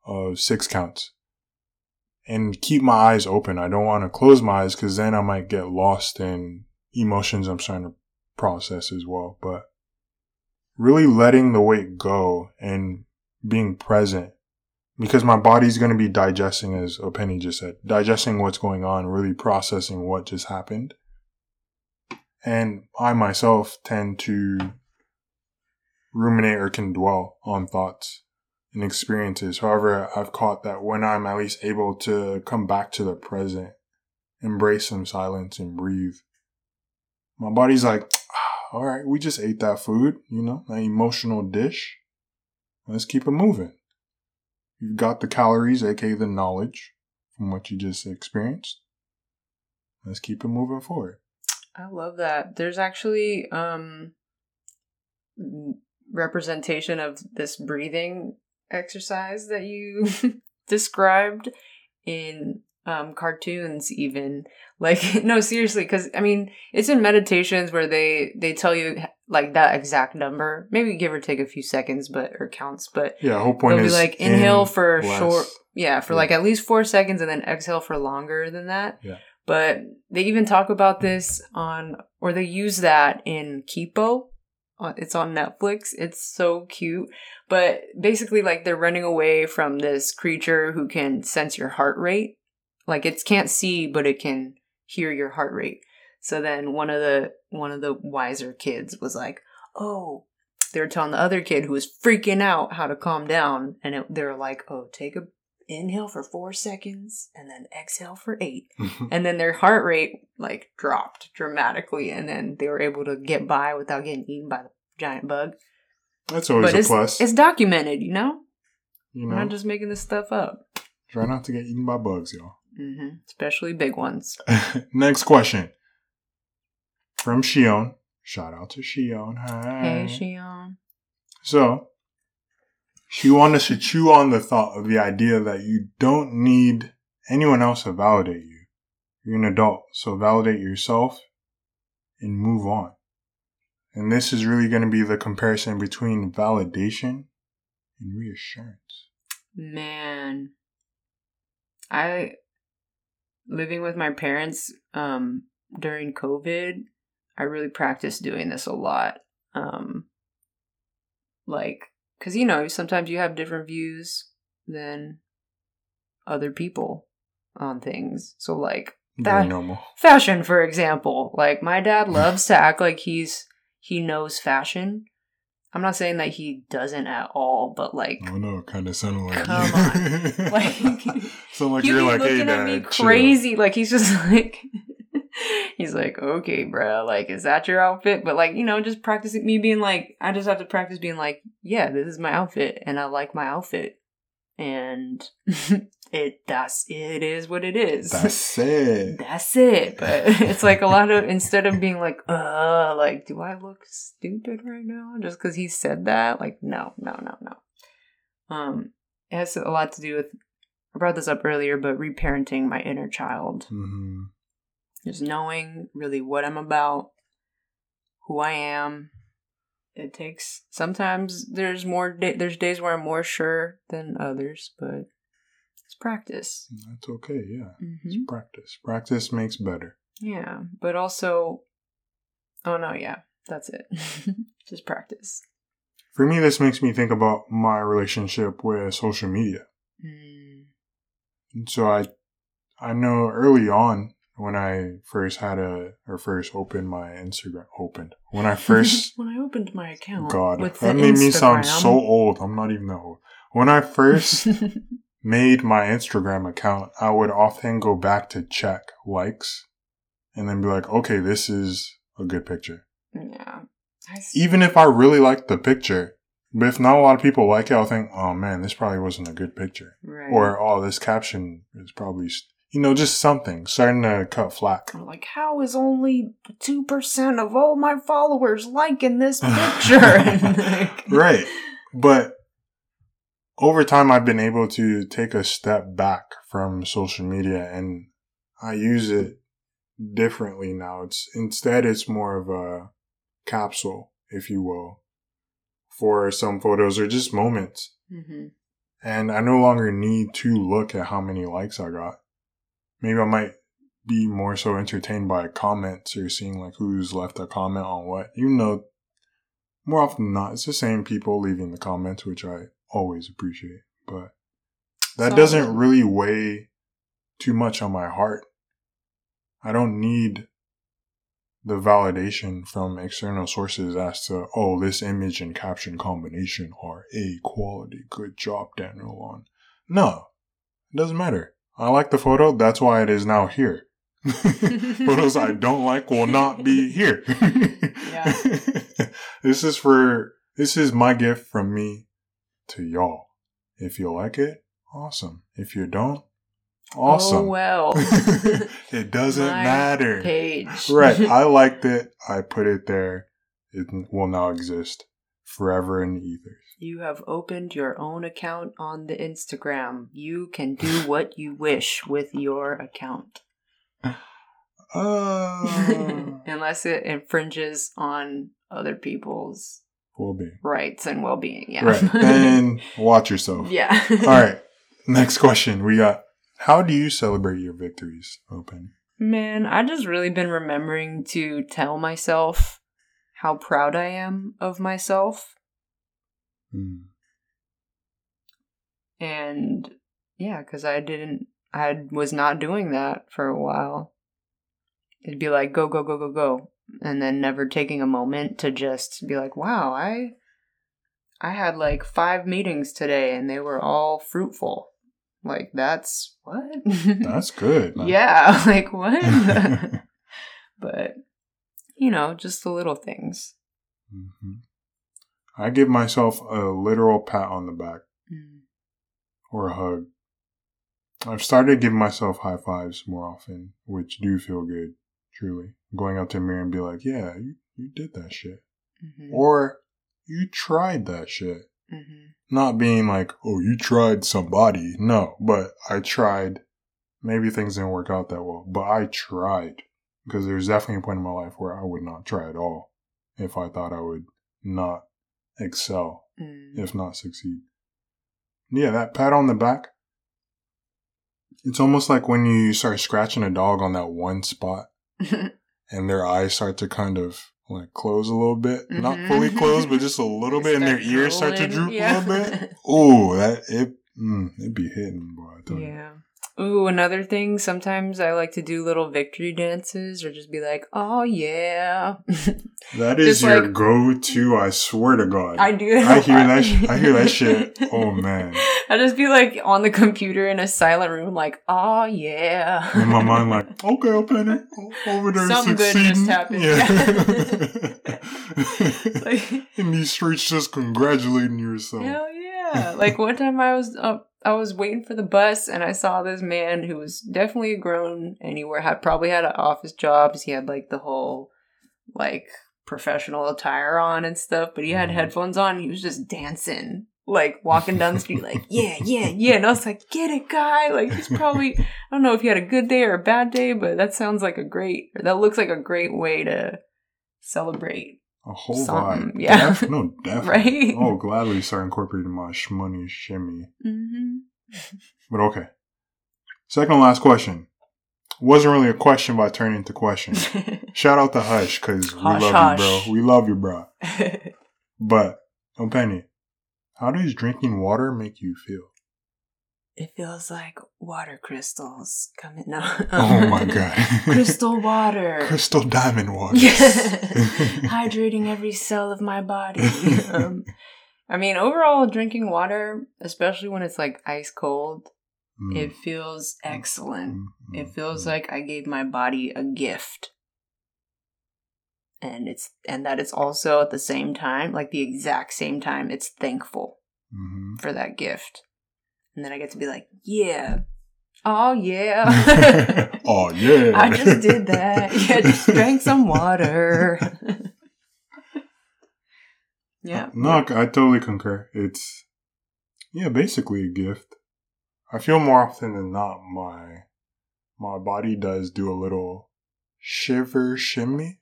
of six counts. And keep my eyes open. I don't want to close my eyes because then I might get lost in emotions I'm trying to process as well. But really letting the weight go and being present because my body's going to be digesting, as Openi just said, digesting what's going on, really processing what just happened. And I myself tend to ruminate or can dwell on thoughts and experiences. However, I've caught that when I'm at least able to come back to the present, embrace some silence and breathe, my body's like, ah, all right, we just ate that food, you know, that emotional dish. Let's keep it moving. You've got the calories, aka the knowledge from what you just experienced. Let's keep it moving forward. I love that. There's actually um representation of this breathing exercise that you described in um, cartoons even like no seriously because i mean it's in meditations where they they tell you like that exact number maybe give or take a few seconds but or counts but yeah whole point they'll is be like inhale in for less. short yeah for Yeah. like at least four seconds and then exhale for longer than that Yeah. but they even talk about this on or they use that in kipo it's on netflix. It's so cute. But basically like they're running away from this creature who can sense your heart rate. Like it can't see but it can hear your heart rate. So then one of the one of the wiser kids was like oh they were telling the other kid who was freaking out how to calm down. And it, they were like oh take a inhale for four seconds and then exhale for eight and then their heart rate like dropped dramatically and then they were able to get by without getting eaten by the giant bug That's always but a it's, plus. it's documented you know you know, I'm not just making this stuff up try not to get eaten by bugs, y'all. Mm-hmm. especially big ones Next question from Shion. Shout out to Shion. Hi. hey shion So, she wanted to chew on the thought of the idea that you don't need anyone else to validate you. You're an adult, so validate yourself and move on. And this is really going to be the comparison between validation and reassurance. Man, I living with my parents um during COVID, I really practiced doing this a lot. Um like cuz you know, sometimes you have different views than other people on things. So like That- normal. fashion for example, like my dad loves to act like he's he knows fashion. I'm not saying that he doesn't at all, but like Oh no, it kind of sounded like Come on. Like- so like you're like, looking hey, at me Dad, chill." crazy. Like he's just like he's like, okay, bro, like is that your outfit? But like you know, just practicing me being like, I just have to practice being like, yeah, this is my outfit, and I like my outfit, and it that's it is what it is. That's it. That's it. But it's like a lot of instead of being like, uh, like, do I look stupid right now? Just because he said that? Like, no, no, no, no. Um, it has a lot to do with I brought this up earlier, but reparenting my inner child. hmm Just knowing really what I'm about, who I am. It takes sometimes there's more da- there's days where I'm more sure than others, but it's practice. That's okay. Yeah, hmm it's practice. Practice makes better. Yeah, but also, oh no, yeah, that's it. Just practice. For me, this makes me think about my relationship with social media. Mm. And so I, I know early on when I first had a or first opened my Instagram opened when I first when I opened my account, God with that made me sound so old. I'm not even that old. When I first made my Instagram account, I would often go back to check likes and then be like, okay, this is a good picture. yeah, Even if I really liked the picture, but if not a lot of people like it, I'll think, oh man, this probably wasn't a good picture. right. Or, oh, this caption is probably, you know, just something starting to cut flack. I'm like, how is only two percent of all my followers liking this picture? Right. But over time, I've been able to take a step back from social media and I use it differently now. It's instead, it's more of a capsule, if you will, for some photos or just moments. Mhm. And I no longer need to look at how many likes I got. Maybe I might be more so entertained by comments or seeing like who's left a comment on what. You know, more often than not, it's the same people leaving the comments, which I always appreciate. But that So- doesn't really weigh too much on my heart. I don't need the validation from external sources as to, oh, this image and caption combination are A quality. Good job, Daniel. On no, it doesn't matter. I like the photo. That's why it is now here. Photos I don't like will not be here. Yeah. this is for this is my gift from me to y'all. If you like it, awesome. If you don't, awesome. Oh well. it doesn't My matter. Page. Right. I liked it. I put it there. It will now exist forever in the ethers. You have opened your own account on the Instagram. You can do what you wish with your account. Uh, Unless it infringes on other people's will be. rights and well being. Yeah. Right. Then watch yourself. yeah. All right. Next question. We got how do you celebrate your victories, Open? Man, I just really been remembering to tell myself how proud I am of myself. Hmm. And yeah, because I didn't, I was not doing that for a while. It'd be like, go, go, go, go, go. And then never taking a moment to just be like, wow, I, I had like five meetings today and they were all fruitful. Like, that's what? That's good. man. yeah, like what? but, you know, just the little things. Mhm. I give myself a literal pat on the back Mm. or a hug. I've started giving myself high fives more often, which do feel good, truly. Going up to a mirror and be like, yeah, you, you did that shit. Mhm. Or you tried that shit. Mhm. Not being like, oh, you tried somebody. No, but I tried. Maybe things didn't work out that well, but I tried. Because there's definitely a point in my life where I would not try at all if I thought I would not excel, Mm. if not succeed. Yeah, that pat on the back. It's almost like when you start scratching a dog on that one spot and their eyes start to kind of like close a little bit. Not Mhm. fully closed, but just a little bit, and their ears start to droop yeah. a little bit. Oh, that it mm, it be hitting, boy. I tell you. Ooh, another thing, sometimes I like to do little victory dances or just be like, oh yeah. That is your like- go-to. I swear to God. I do I hear that sh- I hear that shit. Oh, man. I just be like on the computer in a silent room, like, oh yeah. In my mind, like, okay, I'll pen it over there. Something good succeeding. just happened, Yeah. Like- In these streets, just congratulating yourself. Hell yeah! Like one time I was up, I was waiting for the bus and I saw this man who was definitely a grown anywhere. Had probably had an office jobs. He had like the whole like professional attire on and stuff, but he had Mhm. headphones on. He was just dancing, like walking down the street, like yeah, yeah, yeah. And I was like, get it, guy! Like he's probably I don't know if he had a good day or a bad day, but that sounds like a great. Or that looks like a great way to celebrate. A whole Something, vibe. yeah. Def- no, definitely. Right? Oh, gladly start incorporating my shmoney shimmy. Mm-hmm. But okay. Second last question. Wasn't really a question, but I turned into question. Shout out to Hush, because we love hush. you, bro. We love you, bro. But, Penny, how does drinking water make you feel? It feels like water crystals coming out. Oh my god. Crystal water. Crystal diamond water. Hydrating every cell of my body. um, I mean, overall, drinking water, especially when it's like ice cold, Mm, it feels excellent. mm, mm, It feels mm. like I gave my body a gift. And it's and that it's also at the same time, like the exact same time, it's thankful. Mhm. for that gift. And then I get to be like, yeah. Oh, yeah. oh yeah. I just did that. Yeah, just drank some water. Uh, yeah. No, I I totally concur. It's yeah, basically a gift. I feel more often than not my my body does do a little shiver shimmy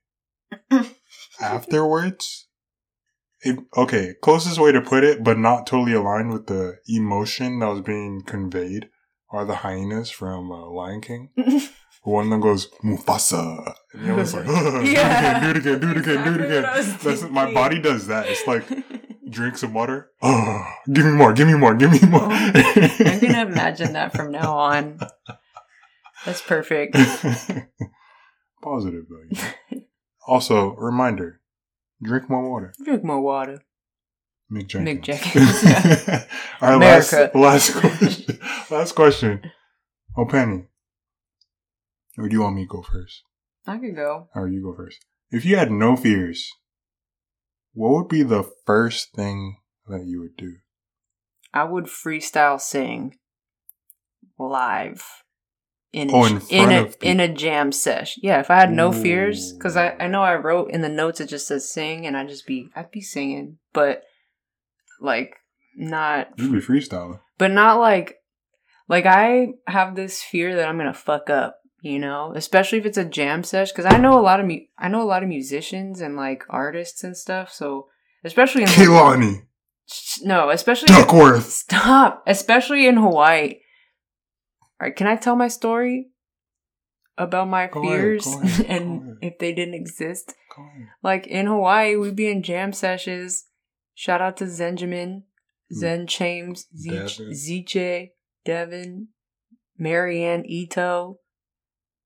afterwards. It, okay, closest way to put it, but not totally aligned with the emotion that was being conveyed, are the hyenas from uh, Lion King. One of them goes Mufasa, and the other's like, Yeah. do it again, do it again, do it again, do it again. That's, my body does that. It's like drink some water. Oh, give me more, give me more, give me more. Oh, I'm gonna imagine that from now on. That's perfect. Positive though. Also, reminder: drink more water. Drink more water. Mick Jenkins. Mick Jenkins, All right, last, America. last question. last question. Oh, Penny. Or do you want me to go first? I could go. Or you go first. If you had no fears, what would be the first thing that you would do? I would freestyle sing live in a, Oh, in in, a in a jam sesh. Yeah, if I had no fears, because I, I know I wrote in the notes it just says sing, and I just be I'd be singing, but like not, You'd be freestyling. but not like like I have this fear that I'm gonna fuck up. You know, especially if it's a jam sesh, because I know a lot of mu- I know a lot of musicians and like artists and stuff. So especially in Kehlani. no, especially Duckworth. Stop. Especially in Hawaii. All right, can I tell my story about my Go fears go ahead, and if they didn't exist? Like in Hawaii, we'd be in jam sessions. Shout out to Zenjamin, Zen Chames, Devin. Ziche, Devin, Marianne Ito.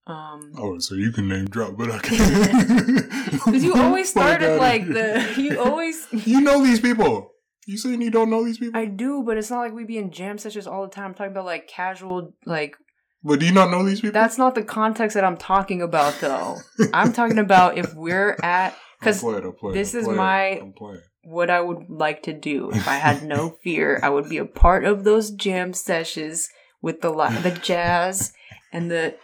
Um, Oh, so you can name drop, but I can't. Because you always started like the. You always. You know these people. You saying you don't know these people? I do, but it's not like we be in jam sessions all the time. I'm talking about like casual, like but do you not know these people? That's not the context that I'm talking about, though. I'm talking about if we're at because playing, I'm playing, this is my- what I would like to do if I had no fear, I would be a part of those jam sessions with the li- the jazz and the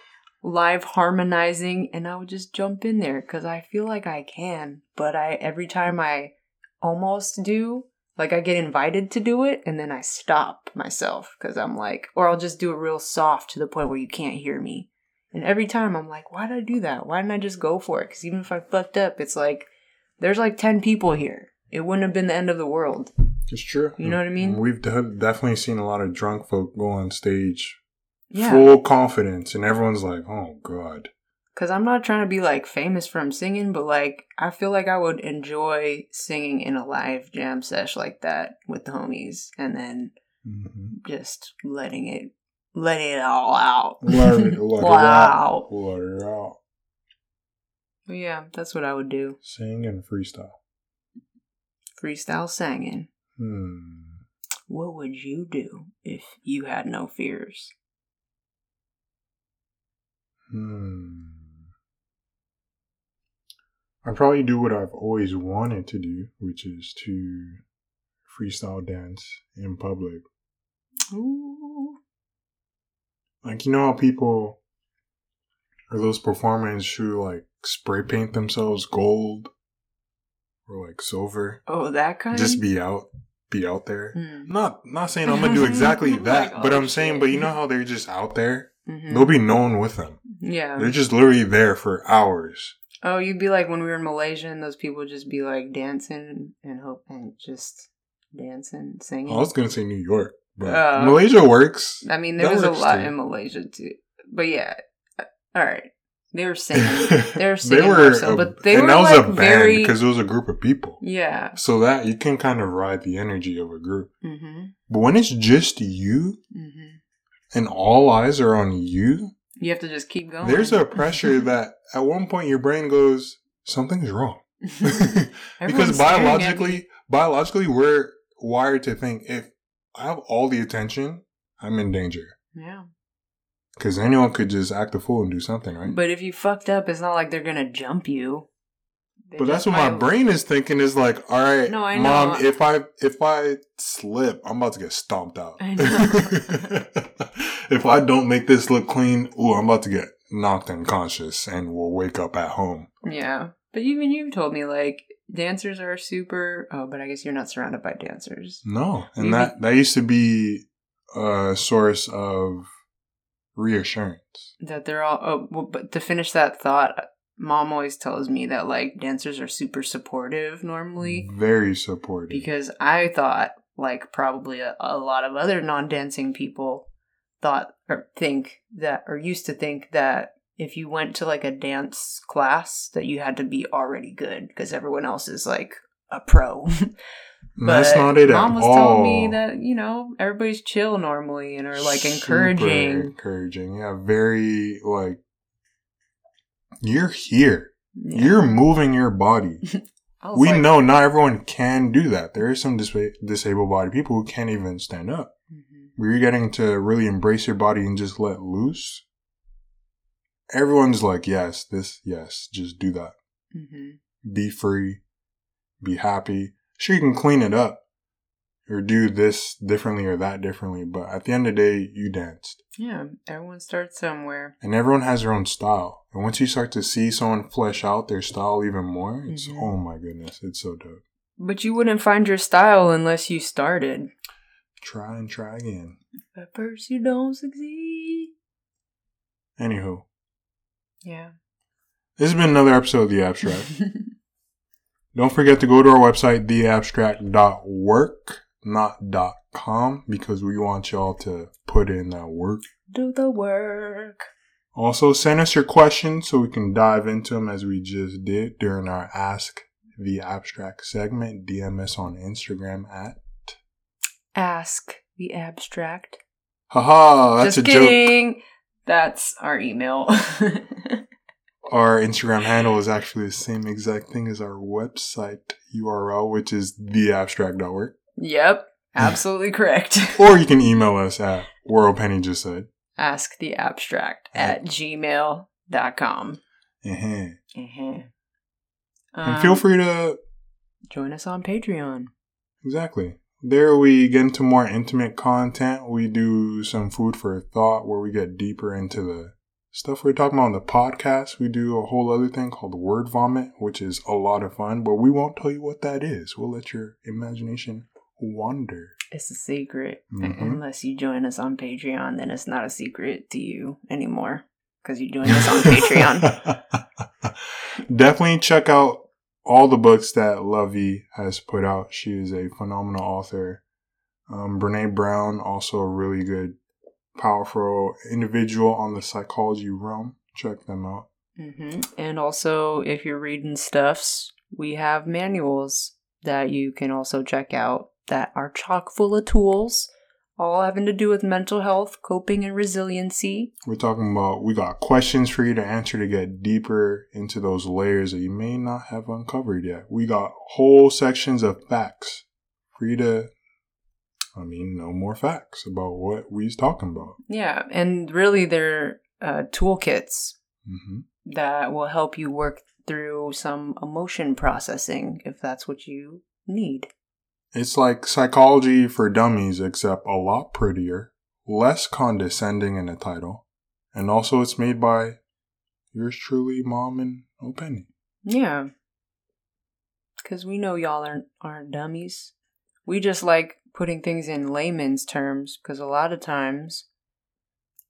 live harmonizing, and I would just jump in there because I feel like I can. But I every time I almost do, like I get invited to do it, and then I stop myself because I'm like, or I'll just do it real soft to the point where you can't hear me. And every time I'm like, why did I do that? Why didn't I just go for it? Because even if I fucked up, it's like there's like 10 people here. It wouldn't have been the end of the world. It's true. You know what I mean? Mm, we've de- definitely seen a lot of drunk folk go on stage, Yeah. full confidence, and everyone's like, "Oh God." Because I'm not trying to be like famous from singing, but like I feel like I would enjoy singing in a live jam sesh like that with the homies and then Mm-hmm. just letting it, letting it all out. Let it, let it out. Let it out. Yeah, that's what I would do. Sing and freestyle. Freestyle singing. Hmm. What would you do if you had no fears? Hmm. I probably do what I've always wanted to do, which is to freestyle dance in public. Ooh. Like you know how people or those performers who like spray paint themselves gold or like silver. Oh, that kind. Just be out be out there. Mm. Not not saying I'm gonna do exactly Like, that, but oh, I'm saying but you know how they're just out there? Mhm. There'll be no one with them. Yeah. They're just literally there for hours. Oh, you'd be like when we were in Malaysia and those people would just be like dancing and hope and just dancing, singing. I was gonna say New York, but Oh. Malaysia works. I mean, there that was a lot too. in Malaysia too. But yeah, uh, all right. They were singing. They were singing. they were, so, a- but they and were that was like a band very because it was a group of people. yeah. So that you can kind of ride the energy of a group. Mhm. But when it's just you Mhm. and all eyes are on you, You have to just keep going. there's a pressure that at one point your brain goes, something's wrong. because Everyone's staring at me. biologically, biologically, we're wired to think if I have all the attention, I'm in danger. Yeah. Because anyone could just act a fool and do something, right? But if you fucked up, it's not like they're gonna jump you. But that's what my brain is thinking is like, all right, No, I mom, know. if I if I slip, I'm about to get stomped out. I know. if I don't make this look clean, ooh, I'm about to get knocked unconscious and will wake up at home. Yeah. But even you've told me like dancers are super oh, but I guess you're not surrounded by dancers. No, and Maybe- that that used to be a source of reassurance. That they're all oh well, but to finish that thought, mom always tells me that like dancers are super supportive normally Very supportive. because I thought like probably a, a lot of other non-dancing people thought or think that or used to think that if you went to like a dance class that you had to be already good because everyone else is like a pro. And that's But not it Mom was all. telling me that you know everybody's chill normally and are like Super encouraging. encouraging. Yeah, very like you're here. Yeah. You're moving your body. We like- know not everyone can do that. There are some dis- disabled body people who can't even stand up. Mhm. Where you're getting to really embrace your body and just let loose. Everyone's like, yes, this, yes, just do that. Mhm. Be free. Be happy. Sure, you can clean it up or do this differently or that differently, but at the end of the day, you danced. Yeah, everyone starts somewhere. And everyone has their own style. And once you start to see someone flesh out their style even more, it's, Mhm. oh my goodness, it's so dope. But you wouldn't find your style unless you started. Try and try again. At first, you don't succeed. Anywho, Yeah. this has been another episode of The Abstract. Don't forget to go to our website, theabstract.work, not .com, because we want y'all to put in that work. Do the work. Also, send us your questions so we can dive into them as we just did during our Ask the Abstract segment. DM us on Instagram at. Ask the abstract. Haha, that's Just a joke. kidding. That's our email. Our Instagram handle is actually the same exact thing as our website URL, which is theabstract.work. yep, absolutely correct. Or you can email us at World Penny just said. Ask the abstract at gmail.com. Uh-huh. Uh-huh. And feel Um, free to Join us on Patreon. Exactly. There we get into more intimate content. We do some food for thought where we get deeper into the stuff we're talking about on the podcast. We do a whole other thing called word vomit, which is a lot of fun, but we won't tell you what that is. We'll let your imagination wander. It's a secret. Mhm. Unless you join us on Patreon, then it's not a secret to you anymore. Because you joined us on Patreon. Definitely check out all the books that Luvvie has put out. She is a phenomenal author. Um, Brene Brown, also a really good, powerful individual on the psychology realm. Check them out. hmm And also, if you're reading stuffs, we have manuals that you can also check out that are chock full of tools, all having to do with mental health, coping, and resiliency. We're talking about, we got questions for you to answer to get deeper into those layers that you may not have uncovered yet. We got whole sections of facts for you to, I mean, know more facts about what we's talking about. Yeah, and really, they're uh, toolkits hmm that will help you work through some emotion processing if that's what you need. It's like psychology for dummies, except a lot prettier, less condescending in the title, and also it's made by yours truly, Mom and Openi. Yeah. Because we know y'all aren't, aren't dummies. We just like putting things in layman's terms because a lot of times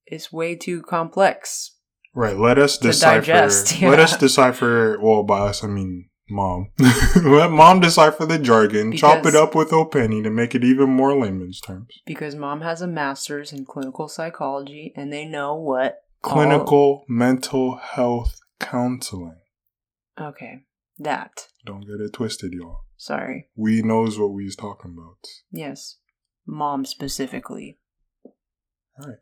it's way too complex. Right. Let us decipher. digest, Let us decipher. Well, by us I mean Mom. let Mom decipher the jargon. chop it up with Openi to make it even more layman's terms. Because mom has a master's in clinical psychology and they know what. all- Clinical mental health counseling. Okay. That. Don't get it twisted, y'all. Sorry. We knows what we's talking about. Yes. Mom specifically.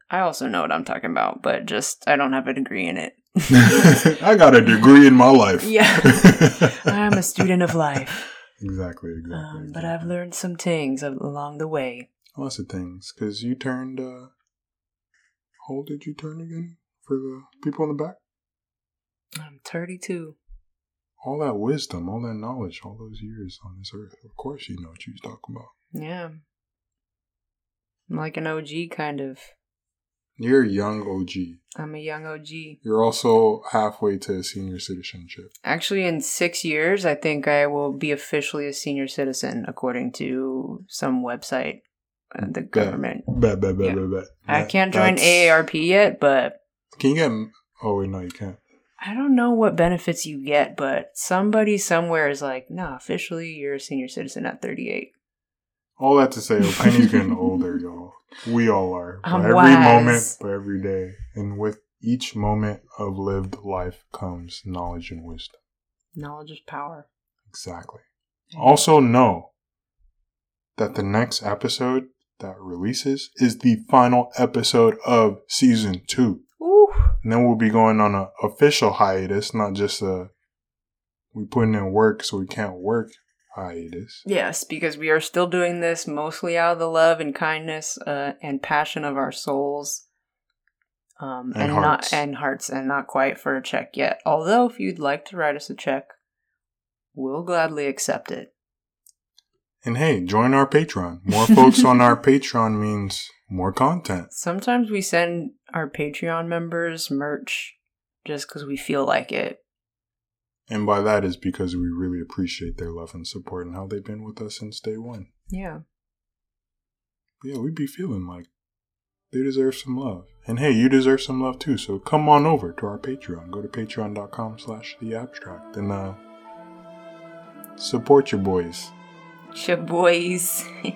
I also know what I'm talking about, but just I don't have a degree in it. I got a degree in my life. Yeah. I'm a student of life. Exactly, exactly. Um, but exactly. I've learned some things along the way. lots of things. Because you turned, uh, how old did you turn again for the people in the back? I'm 32. All that wisdom, all that knowledge, all those years on this earth. Of course, you know what you're talking about. Yeah. I'm like an OG kind of. You're a young OG. I'm a young OG. You're also halfway to senior citizenship. Actually, in six years, I think I will be officially a senior citizen, according to some website, uh, the government. Bet, bet, bet, Yeah. bet, bet. I can't join that's- AARP yet, but Can you get? Oh wait, no, you can't. I don't know what benefits you get. But somebody somewhere is like, no, officially, you're a senior citizen at 38. All that to say, oh, Penny's getting older, y'all. We all are. I'm every wise. moment, but every day. And with each moment of lived life comes knowledge and wisdom. Knowledge is power. Exactly. Also, know that the next episode that releases is the final episode of season two. Ooh. And then we'll be going on an official hiatus, not just a we putting in work so we can't work hiatus. Yes, because we are still doing this mostly out of the love and kindness uh, and passion of our souls. Um, And and, not and hearts and not quite for a check yet. Although if you'd like to write us a check, we'll gladly accept it. And hey, join our Patreon. More folks on our Patreon means more content. Sometimes we send our Patreon members merch just because we feel like it. And by that is because we really appreciate their love and support and how they've been with us since day one. Yeah. But yeah, we'd be feeling like they deserve some love. And hey, you deserve some love too. So come on over to our Patreon. Go to patreon.com slash the abstract and uh support your boys. Your boys.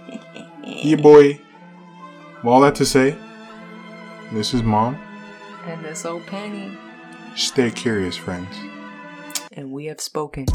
Yeah boy. Well, all that to say, this is mom. and this old penny. Stay curious, friends. And we have spoken.